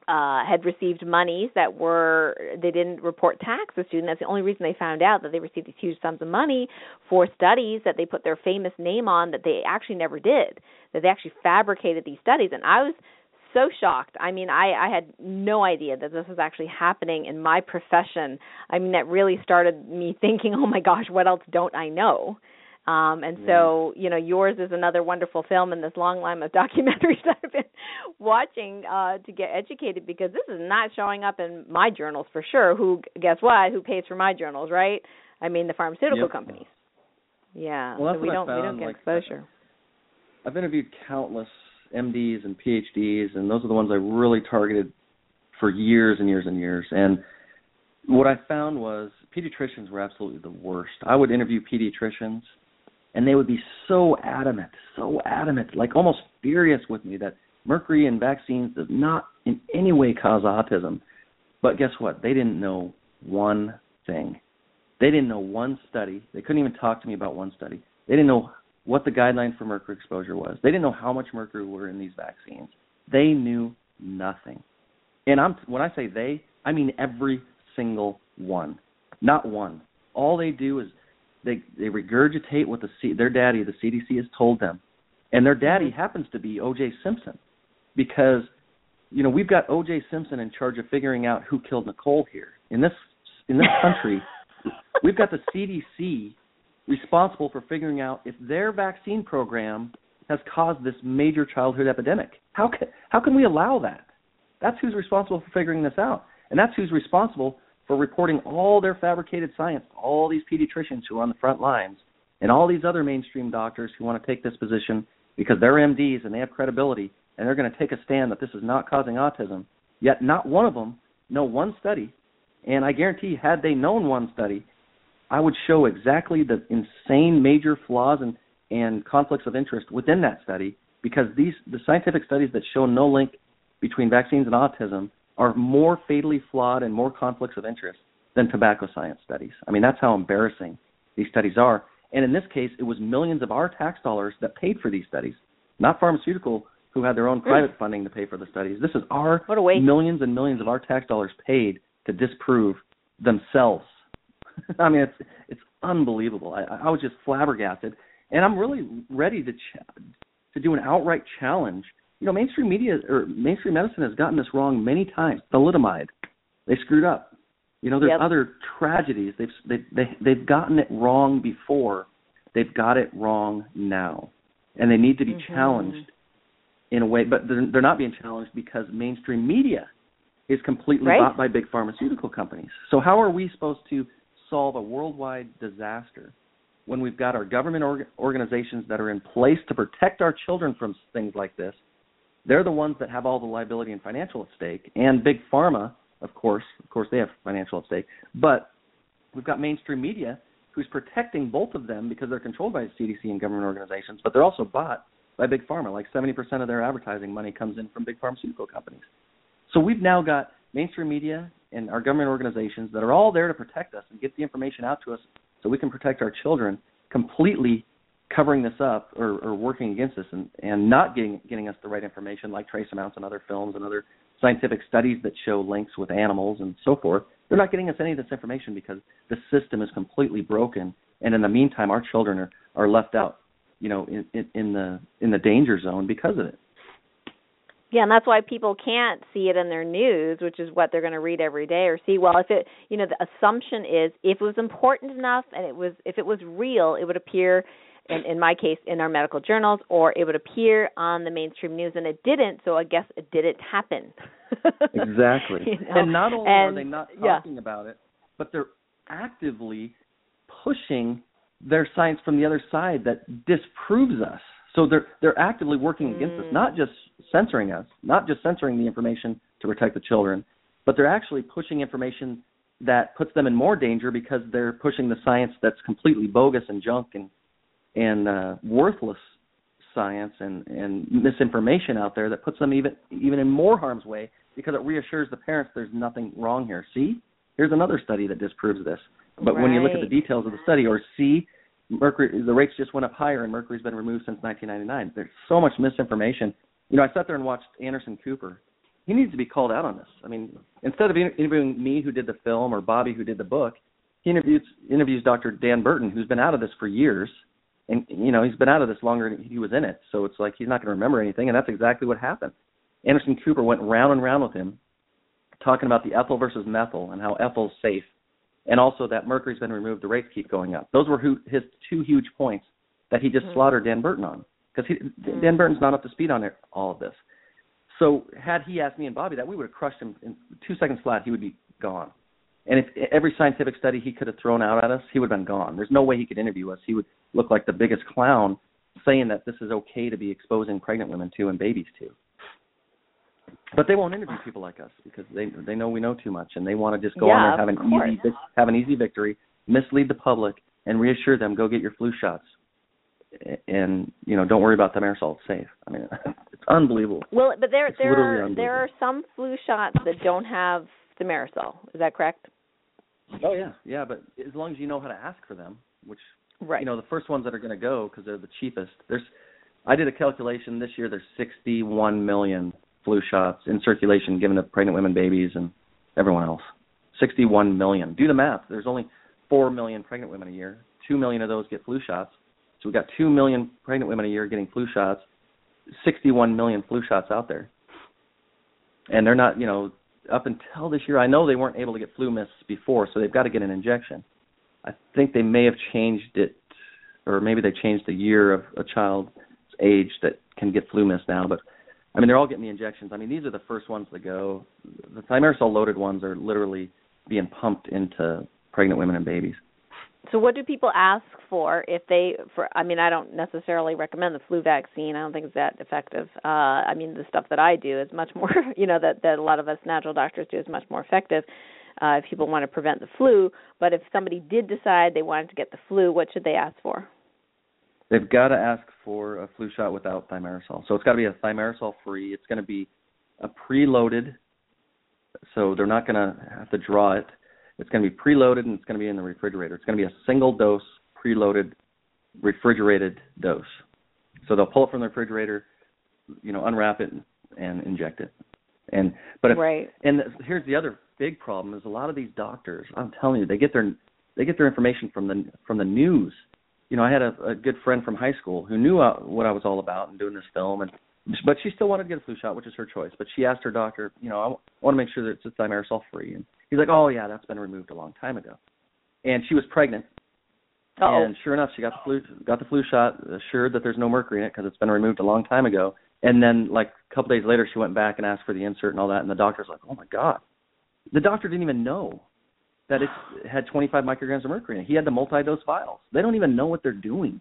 uh had received monies that were they didn't report taxes to and that's the only reason they found out that they received these huge sums of money for studies that they put their famous name on that they actually never did that they actually fabricated these studies and i was so shocked. I mean, I I had no idea that this was actually happening in my profession. I mean, that really started me thinking, "Oh my gosh, what else don't I know?" Um, and so, you know, yours is another wonderful film in this long line of documentaries that I've been watching uh, to get educated because this is not showing up in my journals for sure. Who, guess what? Who pays for my journals, right? I mean, the pharmaceutical yep. companies. Yeah, well, so we don't found, we don't get like, exposure. I've interviewed countless MDs and PhDs, and those are the ones I really targeted for years and years and years. And what I found was pediatricians were absolutely the worst. I would interview pediatricians and they would be so adamant, so adamant, like almost furious with me that mercury in vaccines does not in any way cause autism. But guess what? They didn't know one thing. They didn't know one study. They couldn't even talk to me about one study. They didn't know what the guideline for mercury exposure was. They didn't know how much mercury were in these vaccines. They knew nothing. And I'm when I say they, I mean every single one. Not one. All they do is they they regurgitate what the C, their daddy, the CDC, has told them, and their daddy mm-hmm. happens to be O.J. Simpson, because you know we've got O.J. Simpson in charge of figuring out who killed Nicole here in this in this country. we've got the CDC responsible for figuring out if their vaccine program has caused this major childhood epidemic. How can how can we allow that? That's who's responsible for figuring this out, and that's who's responsible for reporting all their fabricated science, to all these pediatricians who are on the front lines, and all these other mainstream doctors who want to take this position because they're MDs and they have credibility and they're going to take a stand that this is not causing autism. Yet not one of them know one study. And I guarantee, had they known one study, I would show exactly the insane major flaws and, and conflicts of interest within that study because these the scientific studies that show no link between vaccines and autism are more fatally flawed and more conflicts of interest than tobacco science studies. I mean, that's how embarrassing these studies are. And in this case, it was millions of our tax dollars that paid for these studies, not pharmaceutical who had their own hmm. private funding to pay for the studies. This is our millions and millions of our tax dollars paid to disprove themselves. I mean, it's it's unbelievable. I, I was just flabbergasted, and I'm really ready to ch- to do an outright challenge you know, mainstream media or mainstream medicine has gotten this wrong many times. Thalidomide, they screwed up. You know, there's yep. other tragedies. They've they, they they've gotten it wrong before. They've got it wrong now, and they need to be mm-hmm. challenged in a way. But they're, they're not being challenged because mainstream media is completely right. bought by big pharmaceutical companies. So how are we supposed to solve a worldwide disaster when we've got our government org- organizations that are in place to protect our children from things like this? They're the ones that have all the liability and financial at stake, and big pharma, of course, of course they have financial at stake. But we've got mainstream media who's protecting both of them because they're controlled by CDC and government organizations, but they're also bought by big pharma. Like 70% of their advertising money comes in from big pharmaceutical companies. So we've now got mainstream media and our government organizations that are all there to protect us and get the information out to us so we can protect our children completely covering this up or, or working against this and, and not getting getting us the right information like trace amounts and other films and other scientific studies that show links with animals and so forth. They're not getting us any of this information because the system is completely broken and in the meantime our children are, are left out, you know, in, in, in the in the danger zone because of it. Yeah, and that's why people can't see it in their news, which is what they're going to read every day or see. Well, if it, you know, the assumption is if it was important enough and it was if it was real, it would appear in, in my case, in our medical journals, or it would appear on the mainstream news, and it didn't. So I guess it didn't happen. exactly. you know? And not only and, are they not yeah. talking about it, but they're actively pushing their science from the other side that disproves us. So they're they're actively working against us, Mm. not just censoring us, not just censoring the information to protect the children, but they're actually pushing information that puts them in more danger because they're pushing the science that's completely bogus and junk and and uh, worthless science and and misinformation out there that puts them even even in more harm's way because it reassures the parents there's nothing wrong here. See, here's another study that disproves this. But when you look at the details of the study, or see, mercury the rates just went up higher and mercury's been removed since 1999. There's so much misinformation. You know, I sat there and watched Anderson Cooper. He needs to be called out on this. I mean, instead of interviewing me who did the film or Bobby who did the book, he interviews interviews Dr. Dan Burton who's been out of this for years. And you know, he's been out of this longer than he was in it. So it's like he's not going to remember anything and that's exactly what happened. Anderson Cooper went round and round with him talking about the ethyl versus methyl and how ethyl's safe and also that mercury's been removed, the rates keep going up. Those were who, his two huge points that he just Mhm. slaughtered Dan Burton on because Mhm. Dan Burton's not up to speed on it, all of this. So had he asked me and Bobby that, we would have crushed him in two seconds flat. He would be gone. And if every scientific study he could have thrown out at us, he would have been gone. There's no way he could interview us. He would look like the biggest clown saying that this is okay to be exposing pregnant women to and babies to. But they won't interview people like us because they they know we know too much and they want to just go Yeah, on there and have an easy course. vic- have an easy victory, mislead the public, and reassure them go get your flu shots, and you know don't worry about thimerosal. It's safe. I mean, it's unbelievable. Well, but there It's there are there are some flu shots that don't have thimerosal. Is that correct? Oh yeah, yeah. But as long as you know how to ask for them, which Right. you know the first ones that are going to go because they're the cheapest. There's, I did a calculation this year. There's 61 million flu shots in circulation given to pregnant women, babies, and everyone else. 61 million. Do the math. There's only four million pregnant women a year. Two million of those get flu shots. So we've got two million pregnant women a year getting flu shots. 61 million flu shots out there, and they're not. You know, up until this year, I know they weren't able to get FluMists before, so they've got to get an injection. I think they may have changed it, or maybe they changed the year of a child's age that can get FluMist now. But I mean, they're all getting the injections. I mean, these are the first ones to go. The thimerosal loaded ones are literally being pumped into pregnant women and babies. So what do people ask for if they for I mean I don't necessarily recommend the flu vaccine. I don't think it's that effective. Uh I mean the stuff that I do is much more, you know, that that a lot of us natural doctors do is much more effective uh if people want to prevent the flu, but if somebody did decide they wanted to get the flu, what should they ask for? They've got to ask for a flu shot without thimerosal. So it's got to be a thimerosal free. It's going to be a preloaded, so they're not going to have to draw it. It's going to be preloaded and it's going to be in the refrigerator. It's going to be a single dose preloaded refrigerated dose. So they'll pull it from the refrigerator, you know, unwrap it and inject it. And but if right. and here's the other big problem is a lot of these doctors i'm telling you they get their they get their information from the from the news you know i had a, a good friend from high school who knew uh, what i was all about and doing this film and but she still wanted to get a flu shot which is her choice but she asked her doctor you know i, w- I want to make sure that it's thimerosal free and he's like oh yeah that's been removed a long time ago and she was pregnant Uh-oh. and sure enough she got the flu got the flu shot assured that there's no mercury in it because it's been removed a long time ago and then like a couple days later she went back and asked for the insert and all that and the doctor's like oh my god the doctor didn't even know that it had 25 micrograms of mercury in it. He had the multi-dose vials. They don't even know what they're doing.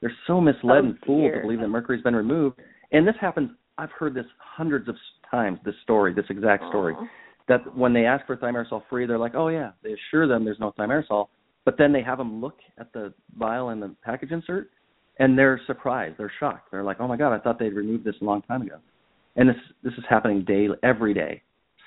They're so misled Oh, and fooled dear. to believe that mercury's been removed. And this happens. I've heard this hundreds of times. This story, this exact story, Aw. That when they ask for thimerosal free, they're like, "Oh yeah," they assure them there's no thimerosal, but then they have them look at the vial and the package insert, and they're surprised. They're shocked. They're like, "Oh my god, I thought they'd removed this a long time ago." And this this is happening daily, every day.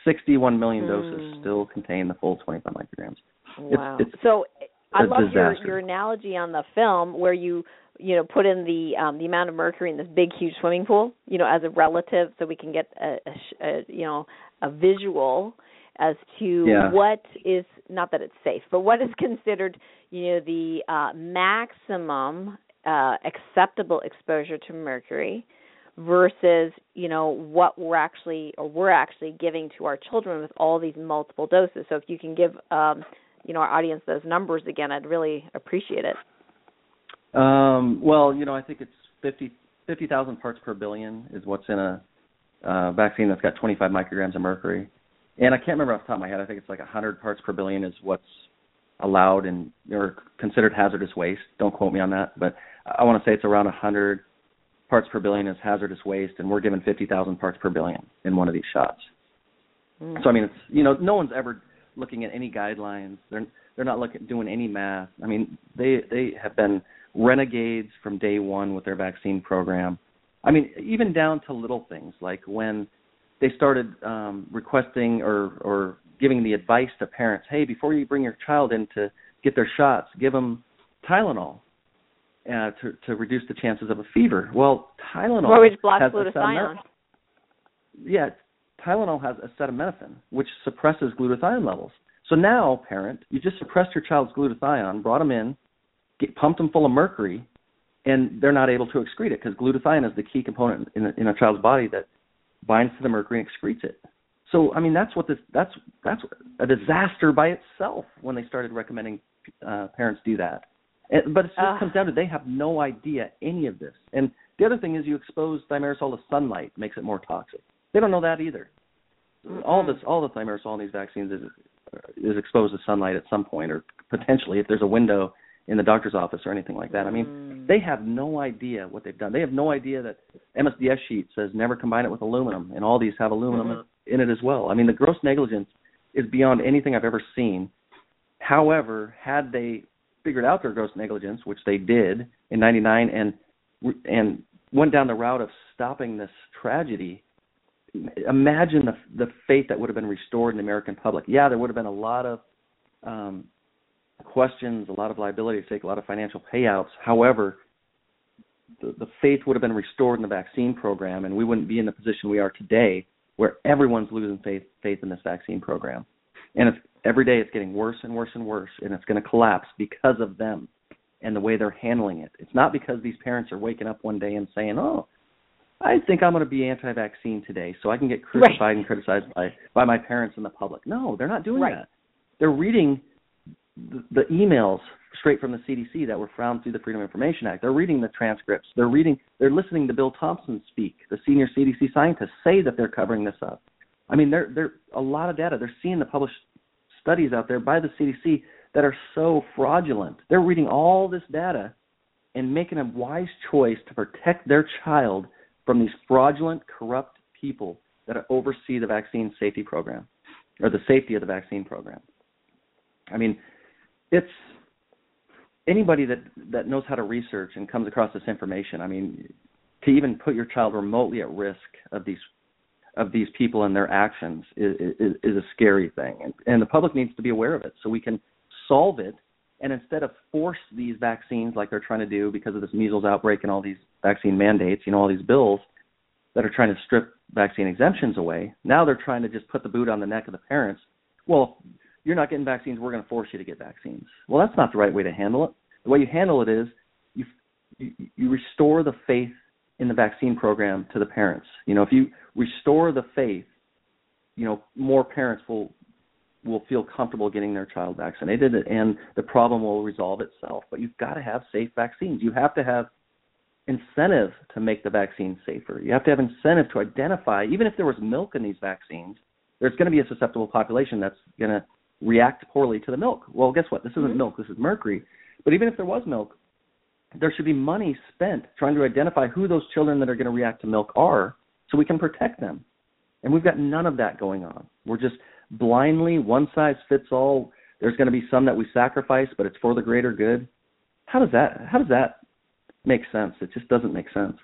61 million doses Hmm. still contain the full 25 micrograms. Wow. it's so I a love your disaster. your analogy on the film where you you know put in the um the amount of mercury in this big huge swimming pool, you know, as a relative so we can get a, a, sh- a you know a visual as to Yeah. what is not that it's safe, but what is considered you know the uh maximum uh acceptable exposure to mercury versus you know what we're actually or we're actually giving to our children with all these multiple doses. So if you can give um, you know our audience those numbers again, I'd really appreciate it. Um, well, you know, I think it's 50 50,000 parts per billion is what's in a uh, vaccine that's got 25 micrograms of mercury. And I can't remember off the top of my head. I think it's like 100 parts per billion is what's allowed and or considered hazardous waste. Don't quote me on that, but I want to say it's around 100 parts per billion is hazardous waste, and we're given 50,000 parts per billion in one of these shots. Mm. So I mean, it's you know, no one's ever looking at any guidelines. They're they're not looking doing any math. I mean, they they have been renegades from day one with their vaccine program. I mean, even down to little things like when they started um, requesting or or giving the advice to parents, hey, before you bring your child in to get their shots, give them Tylenol uh, to to reduce the chances of a fever. Well, Tylenol or which blocks glutathione. Yeah, Tylenol has acetaminophen, which suppresses glutathione levels. So now, parent, you just suppressed your child's glutathione, brought them in, get, pumped them full of mercury, and they're not able to excrete it because glutathione is the key component in a, in a child's body that binds to the mercury and excretes it. So I mean that's what this that's that's a disaster by itself when they started recommending uh, parents do that. And, but it just uh. comes down to they have no idea any of this. And the other thing is you expose thimerosal to sunlight makes it more toxic. They don't know that either. Mm-hmm. All this all the thimerosal in these vaccines is is exposed to sunlight at some point or potentially if there's a window in the doctor's office or anything like that. I mean, mm. they have no idea what they've done. They have no idea that MSDS sheet says never combine it with aluminum, and all these have aluminum mm-hmm. in it as well. I mean, the gross negligence is beyond anything I've ever seen. However, had they figured out their gross negligence, which they did in '99, and and went down the route of stopping this tragedy, imagine the the faith that would have been restored in the American public. Yeah, there would have been a lot of um, questions, a lot of liability at stake, a lot of financial payouts. However, the, the faith would have been restored in the vaccine program, and we wouldn't be in the position we are today, where everyone's losing faith faith in this vaccine program. And it's, every day it's getting worse and worse and worse, and it's going to collapse because of them and the way they're handling it. It's not because these parents are waking up one day and saying, "Oh, I think I'm going to be anti-vaccine today, so I can get crucified right. and criticized by by my parents and the public." No, they're not doing right. that. They're reading the, the emails straight from the CDC that were found through the Freedom of Information Act. They're reading the transcripts. They're reading. They're listening to Bill Thompson speak. The senior CDC scientists say that they're covering this up. I mean, there there a lot of data. They're seeing the published studies out there by the CDC that are so fraudulent. They're reading all this data and making a wise choice to protect their child from these fraudulent, corrupt people that oversee the vaccine safety program or the safety of the vaccine program. I mean, it's anybody that that knows how to research and comes across this information. I mean, to even put your child remotely at risk of these of these people and their actions is, is, is a scary thing, and, and the public needs to be aware of it so we can solve it. And instead of force these vaccines like they're trying to do because of this measles outbreak and all these vaccine mandates, you know, all these bills that are trying to strip vaccine exemptions away, now they're trying to just put the boot on the neck of the parents. Well, you're not getting vaccines, we're going to force you to get vaccines. Well, that's not the right way to handle it. The way you handle it is you you, restore the faith in the vaccine program to the parents. You know, if you restore the faith, you know, more parents will will feel comfortable getting their child vaccinated and the problem will resolve itself. But you've got to have safe vaccines. You have to have incentive to make the vaccine safer. You have to have incentive to identify, even if there was milk in these vaccines, there's going to be a susceptible population that's going to react poorly to the milk. Well, guess what? This isn't mm-hmm. milk. This is mercury. But even if there was milk, there should be money spent trying to identify who those children that are going to react to milk are, so we can protect them. And we've got none of that going on. We're just blindly one size fits all. There's going to be some that we sacrifice, but it's for the greater good. How does that? How does that make sense? It just doesn't make sense.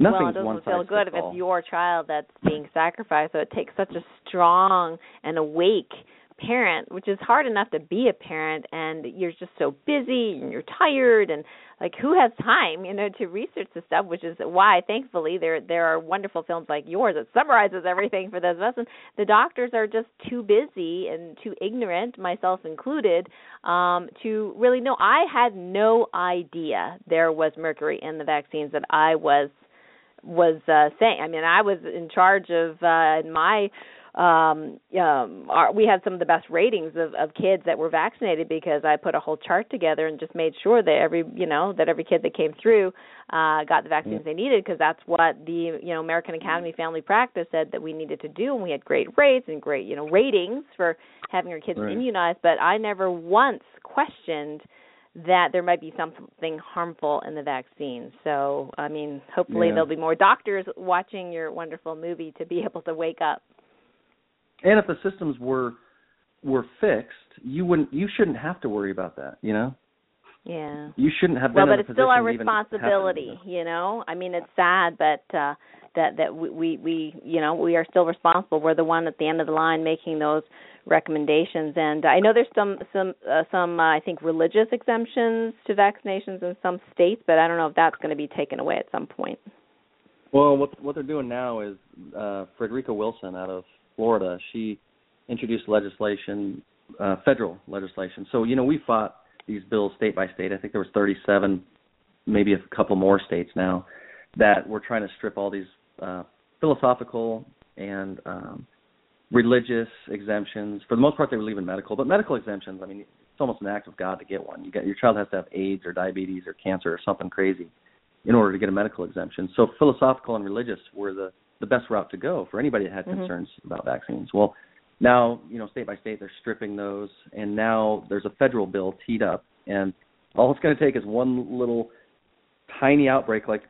Nothing's well, it doesn't feel good if it's your child that's being sacrificed. So it takes such a strong and awake parent, which is hard enough to be a parent and you're just so busy and you're tired and like who has time, you know, to research the stuff, which is why thankfully there there are wonderful films like yours that summarizes everything for those of us and the doctors are just too busy and too ignorant, myself included, um, to really know. I had no idea there was mercury in the vaccines that I was was uh saying. I mean, I was in charge of uh my um um our, we had some of the best ratings of of kids that were vaccinated because I put a whole chart together and just made sure that every you know that every kid that came through uh got the vaccines mm-hmm. they needed because that's what the you know American Academy of Family Practice said that we needed to do and we had great rates and great you know ratings for having our kids right. immunized but I never once questioned that there might be something harmful in the vaccine. So, I mean, hopefully Yeah. there'll be more doctors watching your wonderful movie to be able to wake up. And if the systems were were fixed, you wouldn't you shouldn't have to worry about that, you know? Yeah. You shouldn't have to. Well, but it's still our position to even have responsibility, you know. I mean, it's sad, but uh that that we, we we you know we are still responsible. We're the one at the end of the line making those recommendations, and I know there's some some uh, some uh, I think religious exemptions to vaccinations in some states, but I don't know if that's going to be taken away at some point. Well, what what they're doing now is uh Frederica Wilson out of Florida, she introduced legislation, uh federal legislation. So, you know, we fought these bills state by state. I think there was 37 maybe a couple more states now that were trying to strip all these uh philosophical and um religious exemptions. For the most part they were leaving medical, but medical exemptions, I mean, it's almost an act of God to get one. You get your child has to have AIDS or diabetes or cancer or something crazy in order to get a medical exemption. So philosophical and religious were the the best route to go for anybody that had Mhm. concerns about vaccines. Well, now you know state by state they're stripping those, and now there's a federal bill teed up, and all it's going to take is one little tiny outbreak like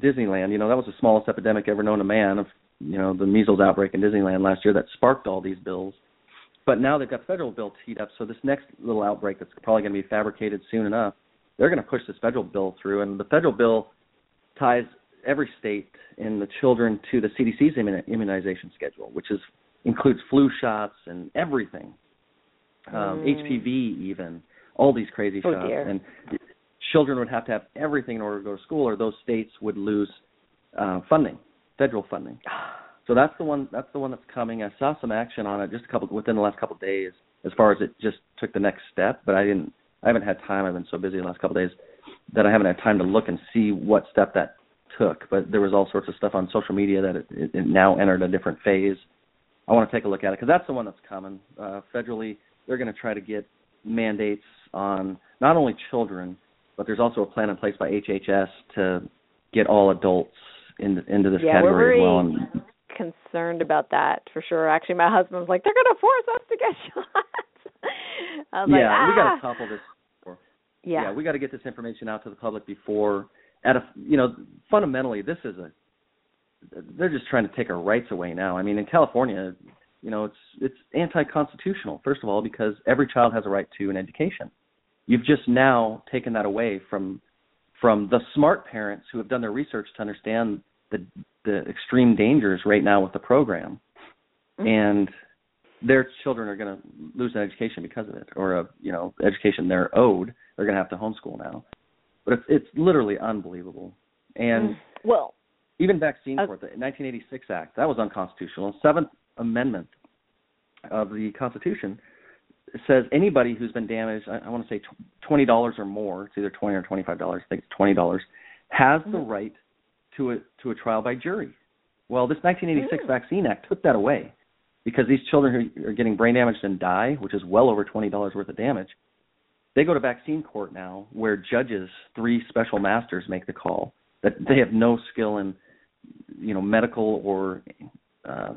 Disneyland. You know that was the smallest epidemic ever known to man of you know the measles outbreak in Disneyland last year that sparked all these bills. But now they've got federal bill teed up, so this next little outbreak that's probably going to be fabricated soon enough, they're going to push this federal bill through, and the federal bill ties every state in the children to the CDC's immunization schedule, which is includes flu shots and everything, um, Mm. HPV even, all these crazy Oh, shots, dear. and children would have to have everything in order to go to school, or those states would lose uh, funding, federal funding. So that's the one. That's the one that's coming. I saw some action on it just a couple within the last couple of days, as far as it just took the next step. But I didn't. I haven't had time. I've been so busy the last couple of days that I haven't had time to look and see what step that took. But there was all sorts of stuff on social media that it, it, it now entered a different phase. I want to take a look at it because that's the one that's coming. Uh, federally, they're going to try to get mandates on not only children, but there's also a plan in place by HHS to get all adults into into this Yeah, we're category as well. very- And Concerned about that for sure. Actually, my husband's like, they're going to force us to get shots. I was yeah, like, ah. we got to topple this. Before. Yeah. we got to get this information out to the public before. At a, you know, fundamentally, this is a. They're just trying to take our rights away now. I mean, in California, you know, it's it's anti-constitutional. First of all, because every child has a right to an education. You've just now taken that away from from the smart parents who have done their research to understand the the extreme dangers right now with the program, Mhm. and their children are going to lose an education because of it, or a you know education they're owed. They're going to have to homeschool now, but it's it's literally unbelievable. And Mm. well, even vaccine Uh, court, the 1986 Act, that was unconstitutional. Seventh Amendment of the Constitution says anybody who's been damaged, I, I want to say twenty dollars or more, it's either twenty or twenty five dollars, I think it's twenty dollars, has the Mhm. right to a to a trial by jury. Well, this 1986 Mm. Vaccine Act took that away because these children who are getting brain damaged and die, which is well over twenty dollars worth of damage, they go to vaccine court now, where judges, three special masters, make the call that they have no skill in, you know, medical or uh,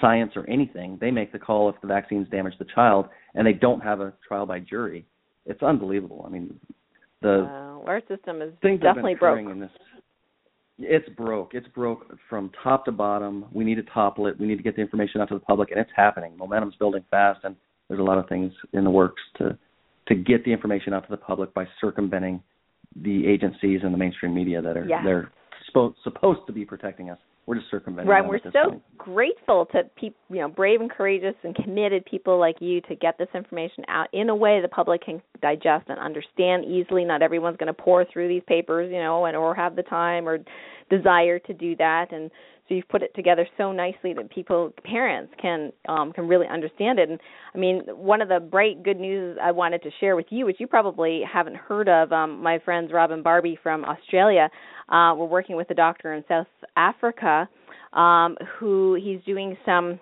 science or anything. They make the call if the vaccines damage the child, and they don't have a trial by jury. It's unbelievable. I mean, the uh, our system is things that have definitely broken in this it's broke. It's broke from top to bottom. We need to topple it. We need to get the information out to the public and it's happening. Momentum's building fast and there's a lot of things in the works to to get the information out to the public by circumventing the agencies and the mainstream media that are Yeah. they're spo- supposed to be protecting us we're just circumventing Right, we're so point. grateful to people, you know, brave and courageous and committed people like you to get this information out in a way the public can digest and understand easily. Not everyone's going to pour through these papers, you know, and or have the time or desire to do that. And so you've put it together so nicely that people, parents, can um, can really understand it. And I mean, one of the bright good news I wanted to share with you, which you probably haven't heard of, um, my friends Rob and Barbie from Australia. Uh, we're working with a doctor in South Africa um, who he's doing some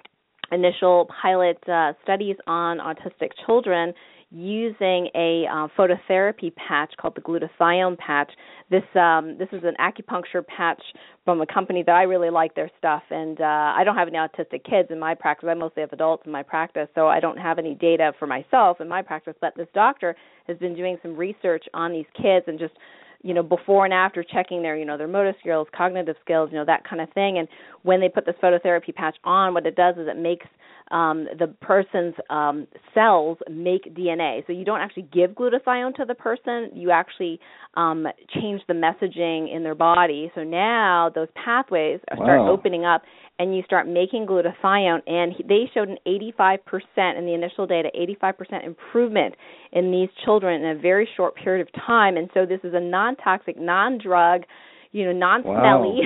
initial pilot uh, studies on autistic children using a uh, phototherapy patch called the glutathione patch. This um, this is an acupuncture patch from a company that I really like their stuff. And uh, I don't have any autistic kids in my practice. I mostly have adults in my practice, so I don't have any data for myself in my practice. But this doctor has been doing some research on these kids and just you know before and after checking their you know their motor skills cognitive skills you know that kind of thing and when they put this phototherapy patch on what it does is it makes um, the person's um, cells make DNA. So you don't actually give glutathione to the person, you actually um, change the messaging in their body. So now those pathways wow. start opening up and you start making glutathione. And they showed an 85% in the initial data, 85% improvement in these children in a very short period of time. And so this is a non toxic, non drug you know non-smelly,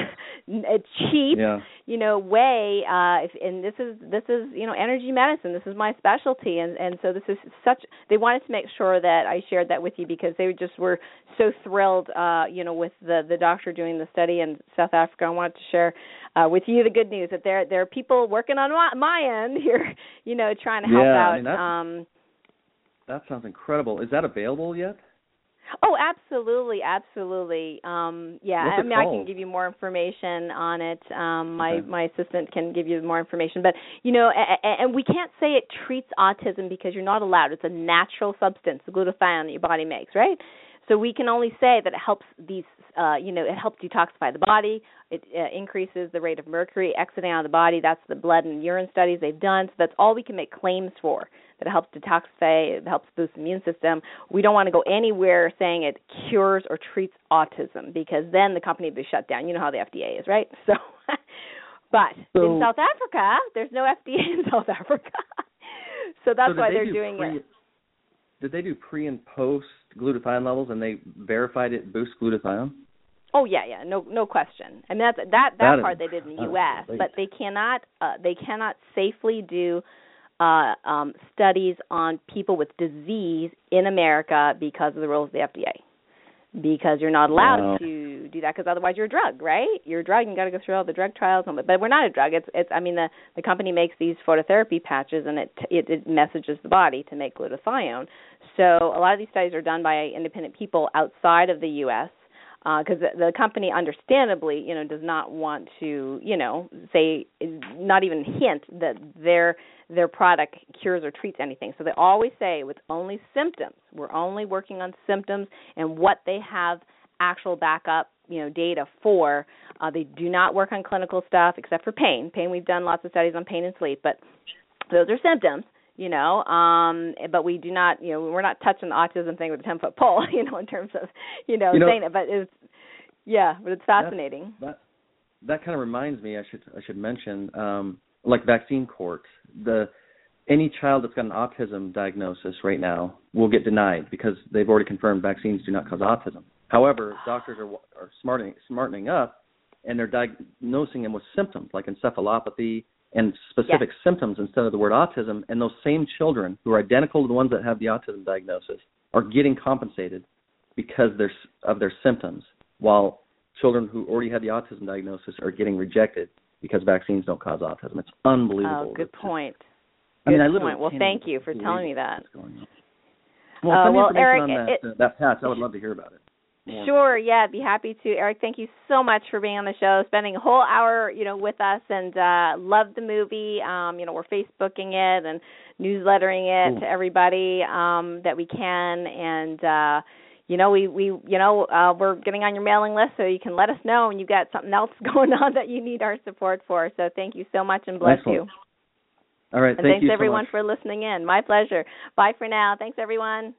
wow. cheap, yeah. you know way. Uh, if, and this is this is you know energy medicine. This is my specialty, and and so this is such. They wanted to make sure that I shared that with you because they just were so thrilled, uh, you know, with the the doctor doing the study in South Africa. I wanted to share uh, with you the good news that there there are people working on my, my end here, you know, trying to help yeah, out. I mean, um, that sounds incredible. Is that available yet? Oh, absolutely, absolutely. Um, yeah, What's I mean, I can give you more information on it. Um, my okay. my assistant can give you more information, but you know, and, and we can't say it treats autism because you're not allowed. It's a natural substance, the glutathione that your body makes, right? So we can only say that it helps these, uh, you know, it helps detoxify the body. It uh, increases the rate of mercury exiting out of the body. That's the blood and urine studies they've done. So that's all we can make claims for. That it helps detoxify, it helps boost the immune system. We don't want to go anywhere saying it cures or treats autism because then the company would be shut down. You know how the FDA is, right? So, but so, in South Africa, there's no FDA in South Africa. so that's so why they they're do doing it. Did they do pre and post glutathione levels, and they verified it boosts glutathione? Oh yeah, yeah, no, no question. I mean that that that, that part is, they did in the U.S., but they cannot uh, they cannot safely do uh, um, studies on people with disease in America because of the rules of the FDA. Because you're not allowed wow. to do that, because otherwise you're a drug, right? You're a drug. You got to go through all the drug trials, but we're not a drug. It's it's. I mean, the the company makes these phototherapy patches, and it it, it messages the body to make glutathione. So a lot of these studies are done by independent people outside of the U.S because uh, the, company understandably you know does not want to you know say not even hint that their their product cures or treats anything. So they always say with only symptoms we're only working on symptoms and what they have actual backup you know data for uh, they do not work on clinical stuff except for pain. Pain we've done lots of studies on pain and sleep but those are symptoms you know um but we do not you know we're not touching the autism thing with a ten foot pole you know in terms of you know, you know saying it but it's yeah but it's fascinating. that, that that kind of reminds me i should i should mention um like vaccine courts. The any child that's got an autism diagnosis right now will get denied because they've already confirmed vaccines do not cause autism. However doctors are are smartening smartening up and they're diagnosing them with symptoms like encephalopathy and specific yes. symptoms instead of the word autism. And those same children who are identical to the ones that have the autism diagnosis are getting compensated because of their symptoms, while children who already had the autism diagnosis are getting rejected because vaccines don't cause autism. It's unbelievable. Oh, good point. I mean, good I literally point. Well, thank you for telling me that. Well, uh, well, information Eric, on that, it, uh, that patch. I would love to hear about it. Yeah. Sure, yeah, I'd be happy to. Eric, thank you so much for being on the show, spending a whole hour, you know, with us and uh love the movie. Um, you know, we're Facebooking it and newslettering it to everybody um that we can and uh you know, we we you know, uh we're getting on your mailing list so you can let us know when you've got something else going on that you need our support for. So thank you so much and bless Excellent. you. All right, and thank thanks you everyone so for listening in. My pleasure. Bye for now. Thanks everyone.